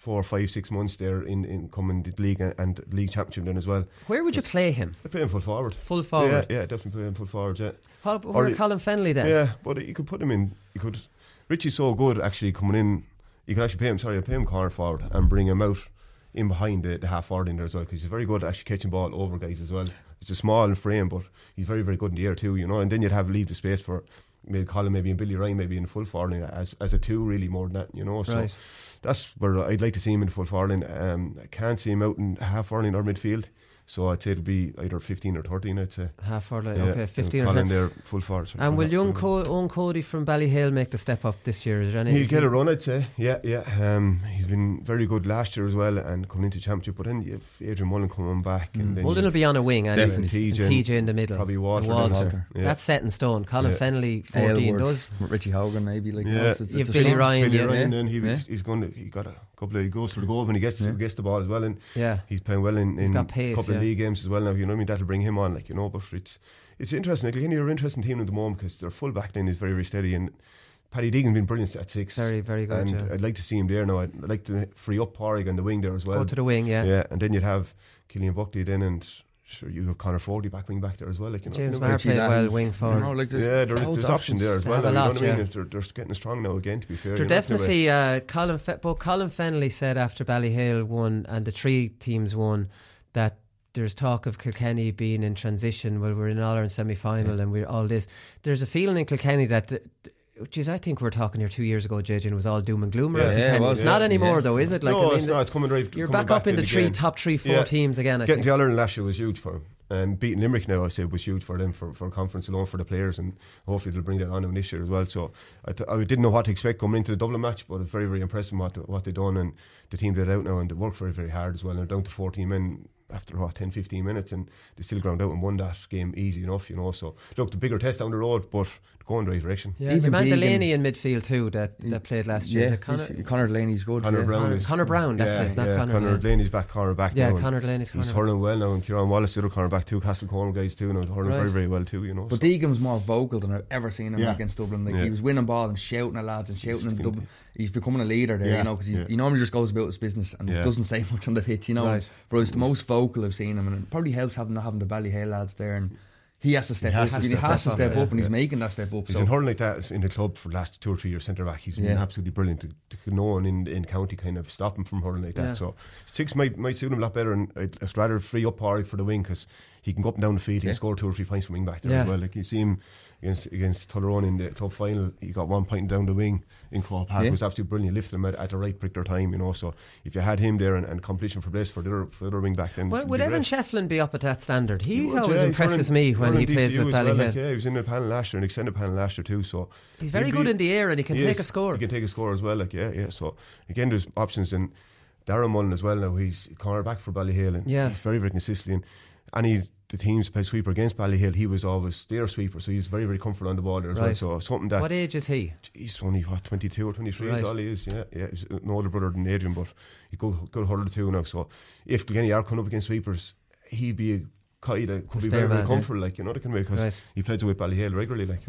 four, five, six months there in, in coming the league and, and league championship then as well. Where would you play him? I play him full forward. Full forward. Yeah, yeah, definitely play him full forward. Yeah. Where Or- Colin Fennelly then? Yeah, but you could put him in. You could. Richie's so good actually coming in. You can actually pay him. Sorry, you pay him corner forward and bring him out in behind the, the half forward in there as well because he's very good at actually catching ball over guys as well. It's a small frame, but he's very very good in the air too. You know, and then you'd have leave the space for maybe Colin, maybe and Billy Ryan, maybe in full forward as as a two really more than that. You know, so. Right. That's where I'd like to see him in full forward. Um, I can't see him out in half forward or midfield, so I'd say it'd be either fifteen or thirteen. I'd say Half forward, Yeah, okay, 15 or Colin 20. there, full forward. And will young full. Co- Eoin Cody from Ballyhale make the step up this year? Is there any? He'll is get he- a run, I'd say. Yeah, yeah. Um, he's been very good last year as well, and coming into championship. But then you've Adrian Mullen coming back, and then Mullen will be on a wing, anyway. Definitely and TJ, TJ in the middle, probably and Walter. Walter. Yeah. That's set in stone. Colin Yeah. Fennelly, fourteen Aylward, does. Richie Hogan maybe like Yeah, it's, it's, You've it's Billy Ryan, Billy yeah. Ryan, Yeah. then he Yeah. was, he's going to he got a couple of he goes for the goal when he gets Yeah. gets the ball as well, and Yeah. he's playing well in, in a couple of league games as well now. You know I mean? That'll bring him on, like you know. But it's it's interesting. Kilkenny are an interesting team at the moment because their full back line is very very steady and. Paddy Deegan's been brilliant at six. Very, very good, And yeah. I'd like to see him there now. I'd like to free up Pádraig on the wing there as well. Go to the wing, yeah. Yeah, and then you'd have Cillian Buckley then, and sure you have Connor Foley back wing back there as well. Like, you know, James you know, Maher played well, wing forward. You know, like there's yeah, there's, loads there's of options there as well. have a lot, you know what I mean? They're, they're getting strong now again. To be fair, They're you know, in a way. definitely uh, Colin. Fe- but Colin Fennelly said after Ballyhale won and the three teams won that there's talk of Kilkenny being in transition. Well, we're in All Ireland semi final and we're all this. There's a feeling in Kilkenny that. Geez, I think we were talking here two years ago, JJ, and it was all doom and gloom. Yeah. Yeah, it Kilkenny. was, it's not anymore, Yeah. though, is it? Like, no, I mean, it's not. It's coming right. You're coming back up in the three top three, four Yeah. teams again. I Getting think. to Ireland last year was huge for them. And um, beating Limerick now, I said, was huge for them for, for conference alone for the players, and hopefully they'll bring that on them this year as well. So I, th- I didn't know what to expect coming into the Dublin match, but it's very, very impressive what the, what they've done, and the team did out now, and they worked very, very hard as well. And they're down to 14 men after what 10, 15 minutes, and they still ground out and won that game easy enough, you know. So look, the bigger test down the road, but going the right direction. Yeah, Even Even Delaney in midfield too that, that mm. played last year. Yeah, Is it Conor, he's- Conor Delaney's good. Connor yeah. Brown Connor- is Connor Brown, that's yeah, it, not yeah, Conor Connor Delaney. Delaney's back Connor back. Yeah, now, and Conor Delaney's He's corner. hurling well now, and Kieran Wallace, the other corner back too. Castlecomer guys too, now hurling Right. very, very well too. You know, But so. Deegan's more vocal than I've ever seen him Yeah. against Dublin. Like Yeah. he was winning ball and shouting at lads and shouting in Sticking Dublin. He's becoming a leader there, Yeah, you know, because yeah. he normally just goes about his business and Yeah. doesn't say much on the pitch, you know. Right. But it's the most vocal I've seen him, and it probably helps having not having the Ballyhale lads there and. He has to step has up. to he step has to up, step yeah, up, and he's making that step up. He's so been hurling like that in the club for the last two or three years. Centre back, he's been absolutely brilliant. To, to no one in in county kind of stop him from hurling like that. So six might might suit him a lot better, and I'd rather free up Pádraig for the wing because he can go up and down the field. He can score two or three points from wing back there as well. Like you see him against against Tullaroan in the club final, he got one point down the wing in Croke Park. Yeah. It was absolutely brilliant. Lifted him at, at the right particular time, you know. So if you had him there and, and competition for place for the other, for the other wing back, then Well, it'd Evan. Shefflin be up at that standard? He would, always yeah, impresses me when he plays DCU with as well, Ballyhale. like, yeah, he was in the panel last year, an extended panel last year too. So He's very good be- in the air and he can he take is. a score. He can take a score as well. Like yeah, yeah. So again, there's options and Darren Mullen as well. Now he's corner back for Ballyhale and Yeah. he's very very consistent. And any the teams play sweeper against Ballyhale, he was always their sweeper, so he's very very comfortable on the ball there as well. Right. So something that What age is he? he's only what twenty two or twenty three is all he is. Yeah, yeah. He's an older brother than Adrian, but he good good hurler too now. So if Kilkenny are coming up against sweepers, he'd be a guy that could The be very, very man, comfortable, like you know, the kind of way because Right. he plays with Ballyhale regularly, like.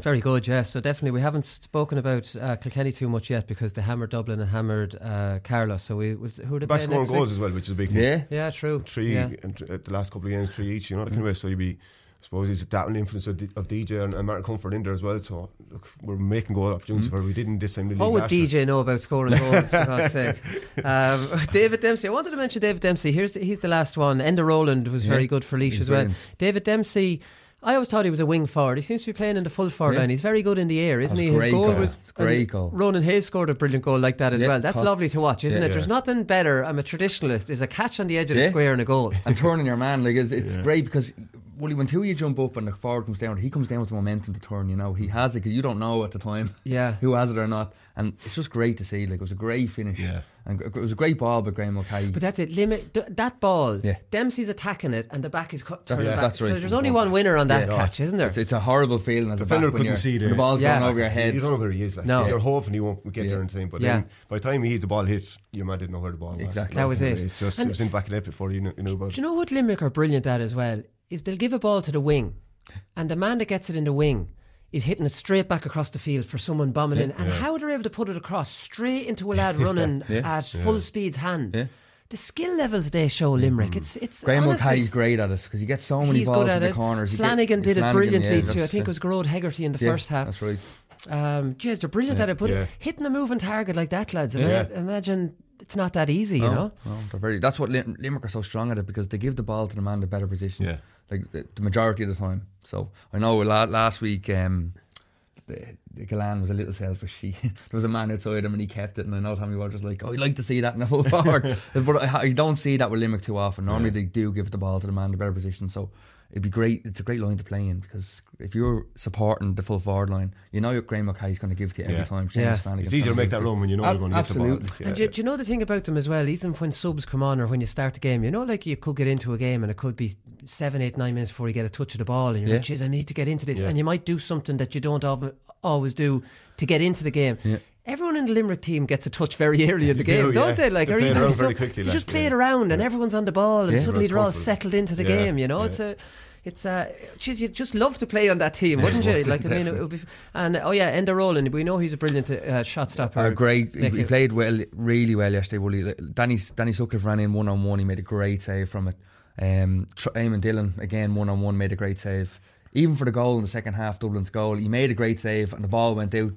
Very good, yeah. So definitely, we haven't spoken about uh, Kilkenny too much yet because they hammered Dublin and hammered uh, Carlos. So we was, who are they Back scoring goals week? as well, which is a big thing. yeah, Yeah, true. Three Yeah. and uh, the last couple of games, three each. You know, that kind of way. So you'd be, I suppose, he's that influence of, D- of DJ and, and Martin Comerford in there as well. So look, we're making goal opportunities where we didn't this time. The What would last year. DJ know about scoring goals? for God's sake. Um, David Dempsey. I wanted to mention David Dempsey. Here's the, he's the last one. Enda Rowland was Yeah, very good for Laois he's as well. brilliant. David Dempsey. I always thought he was a wing forward. He seems to be playing in the full forward Yeah. line. He's very good in the air, isn't That's he? His great goal goal. was Great goal. Ronan Hayes scored a brilliant goal like that as Yeah, well. That's Col- lovely to watch, isn't Yeah. it? There's Yeah. nothing better. I'm a traditionalist. Is a catch on the edge of the square and a goal. and turning your man like it's, it's Yeah. great because well, when two of you jump up and the forward comes down, he comes down with the momentum to turn. You know, he has it because you don't know at the time Yeah. who has it or not, and it's just great to see. Like it was a great finish, Yeah. and it was a great ball by Graeme Mulcahy. But that's it. Limit th- that ball. Yeah. Dempsey's attacking it, and the back is cut, turning yeah, back. that's right. So there's only one winner on that Yeah. catch, isn't there? It's, it's a horrible feeling as a Defender back when, couldn't you're, see when the the ball's Yeah. going over your head. You don't know where he is. Like, No. You're hoping he won't get Yeah. there in time, but Yeah. then by the time he hit the ball hit, your man didn't know where the ball was. Exactly. That was it. It's just And- it was in back of the net before you knew, you knew about Do you know what Limerick are brilliant at as well? Is they'll give a ball to the wing, and the man that gets it in the wing is hitting it straight back across the field for someone bombing in, and how they're able to put it across straight into a lad running Yeah. at full speed's hand. Yeah. The skill levels they show Limerick, it's it's Graeme honestly, Mulcahy's great at it because he gets so many balls good in the it. corners. He get- Flanagan did it brilliantly yeah, too. I that's- think it was Gearóid Hegarty in the Yeah, first half. That's right. Um, geez, they're brilliant Yeah. at it, but Yeah. hitting a moving target like that, lads, Yeah. imagine it's not that easy, you know? no, they're very. That's what Lim- Limerick are so strong at it because they give the ball to the man in the better position. Yeah. Like the, the majority of the time. So I know la- last week. Um, the, the Gillane was a little selfish. He, there was a man outside him and he kept it. And I know Tommy was like, "Oh, I'd like to see that in the full forward," but I, I don't see that with Limerick too often. Normally they do give the ball to the man in the better position. So it'd be great. It's a great line to play in because if you're supporting the full forward line, you know your Graeme Mulcahy's going to give to you every Yeah. time. Seamus Yeah. Flanagan's It's easier to make that run when you know Ab- you're going to get the ball. absolutely. And do, do you know the thing about them as well? Even when subs come on or when you start the game, you know, like you could get into a game and it could be seven, eight, nine minutes before you get a touch of the ball, and you're like, Yeah. "Jeez, I need to get into this," Yeah. and you might do something that you don't always do to get into the game. Yeah. Everyone in the Limerick team gets a touch very early in the game, do, don't yeah. they? Like, They or play it around so- very quickly, they like, just play yeah. it around, and everyone's on the ball, and Yeah. suddenly they're all settled into the comfortable. game. You know, Yeah. it's a. It's uh, geez, you'd just love to play on that team, wouldn't you? would, Like, I mean, it would be. And oh yeah, Enda Rowland, we know he's a brilliant uh, shot stopper. Uh, great. He, Nick, he played well, really well yesterday. Willie. Danny Danny Sutcliffe ran in one on one. He made a great save from it. Um, Tr- Eamon Dillon again one on one made a great save. Even for the goal in the second half, Dublin's goal, he made a great save and the ball went out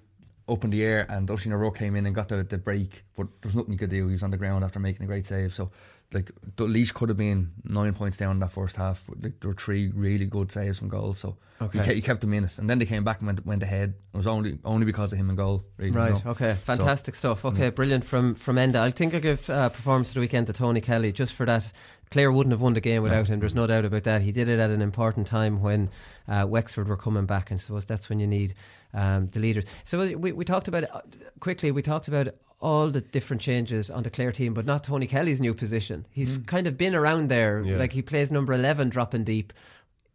in the air and O'Rourke came in and got the, the break, but there was nothing he could do. He was on the ground after making a great save. So like the Laois could have been nine points down in that first half. Like, there were three really good saves from goals. So Okay. he, kept, he kept them in it, and then they came back and went, went ahead. It was only only because of him and goal. Really, you Right. know. Okay. So- Fantastic stuff. Okay. Brilliant from from Enda. I think I give uh, performance of the weekend to Tony Kelly just for that. Clare wouldn't have won the game without him. There's no doubt about that. He did it at an important time when uh, Wexford were coming back, and I suppose that's when you need um, the leaders. So we, we talked about it uh, quickly. We talked about all the different changes on the Clare team, but not Tony Kelly's new position. He's mm. kind of been around there. Yeah. Like he plays number eleven, dropping deep.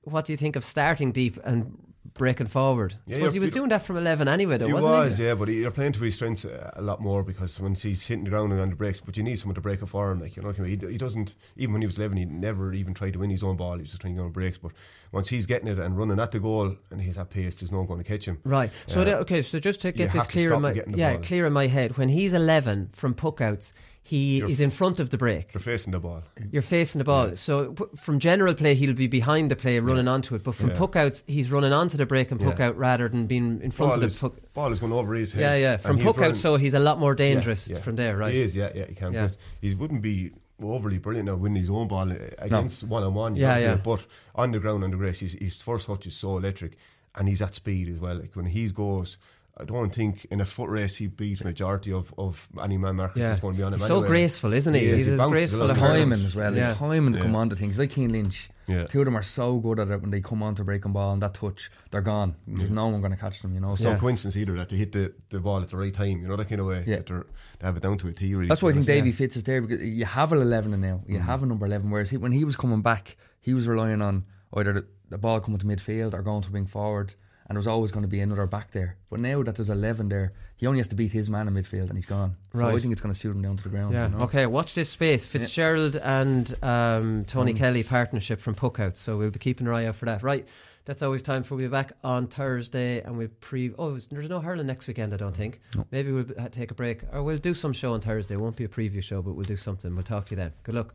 What do you think of starting deep and breaking forward? I Yeah, suppose he was doing that from eleven anyway, though, He wasn't was, he? yeah, but he, you're playing to his strengths a lot more because once he's hitting the ground and on the breaks, but you need someone to break it for him. Like you know, what I mean? he, he doesn't even when he was eleven, he never even tried to win his own ball. He was just trying to go on breaks. But once he's getting it and running at the goal and he's at pace, there's no one going to catch him. Right. So Uh, the- okay. So just to get this clear in my him getting the yeah ball. clear in my head, when he's eleven from puckouts, he You're is in front of the break. You're facing the ball. You're facing the ball. So p- from general play, he'll be behind the play, running onto it. But from Yeah. puckouts, he's running onto the break and Yeah. puck out rather than being in front Ball of the is, puck. ball is going over his head. Yeah, yeah. From he's puck out, so he's a lot more dangerous yeah. from there, right? He is, yeah, yeah. He can. Yeah. He wouldn't be overly brilliant now winning his own ball uh, against one on one. Yeah, yeah. But on the ground, on the grass, his, his first touch is so electric, and he's at speed as well. Like when he goes. I don't think in a foot race he beat majority of, of any man markers Yeah. that's going to be on him. He's so graceful, isn't he? is, He's as graceful as His of hurdles. timing as well. Yeah. His timing to Yeah. come on to things. Like Cian Lynch. Yeah. Two of them are so good at it when they come on to breaking ball and that touch, they're gone. There's no one going to catch them, you know. It's So no coincidence either that they hit the, the ball at the right time. You know that kind of way. Yeah. that they're, have it down to a T. Really. That's why I think Yeah. Davy Fitz is there because you have an 11 in now. You mm. have a number 11. Whereas he, when he was coming back, he was relying on either the, the ball coming to midfield or going to wing forward. And there was always going to be another back there. But now that there's 11 there, he only has to beat his man in midfield and he's gone. Right. So I think it's going to suit him down to the ground. Yeah. you know? Okay. Watch this space. Fitzgerald and um, Tony Kelly partnership from Puckouts. So we'll be keeping an eye out for that. Right. That's all we've time for. We'll be back on Thursday and we'll pre. Oh, there's- there's no hurling next weekend. I don't think. Maybe we'll take a break or we'll do some show on Thursday. It won't be a preview show, but we'll do something. We'll talk to you then. Good luck.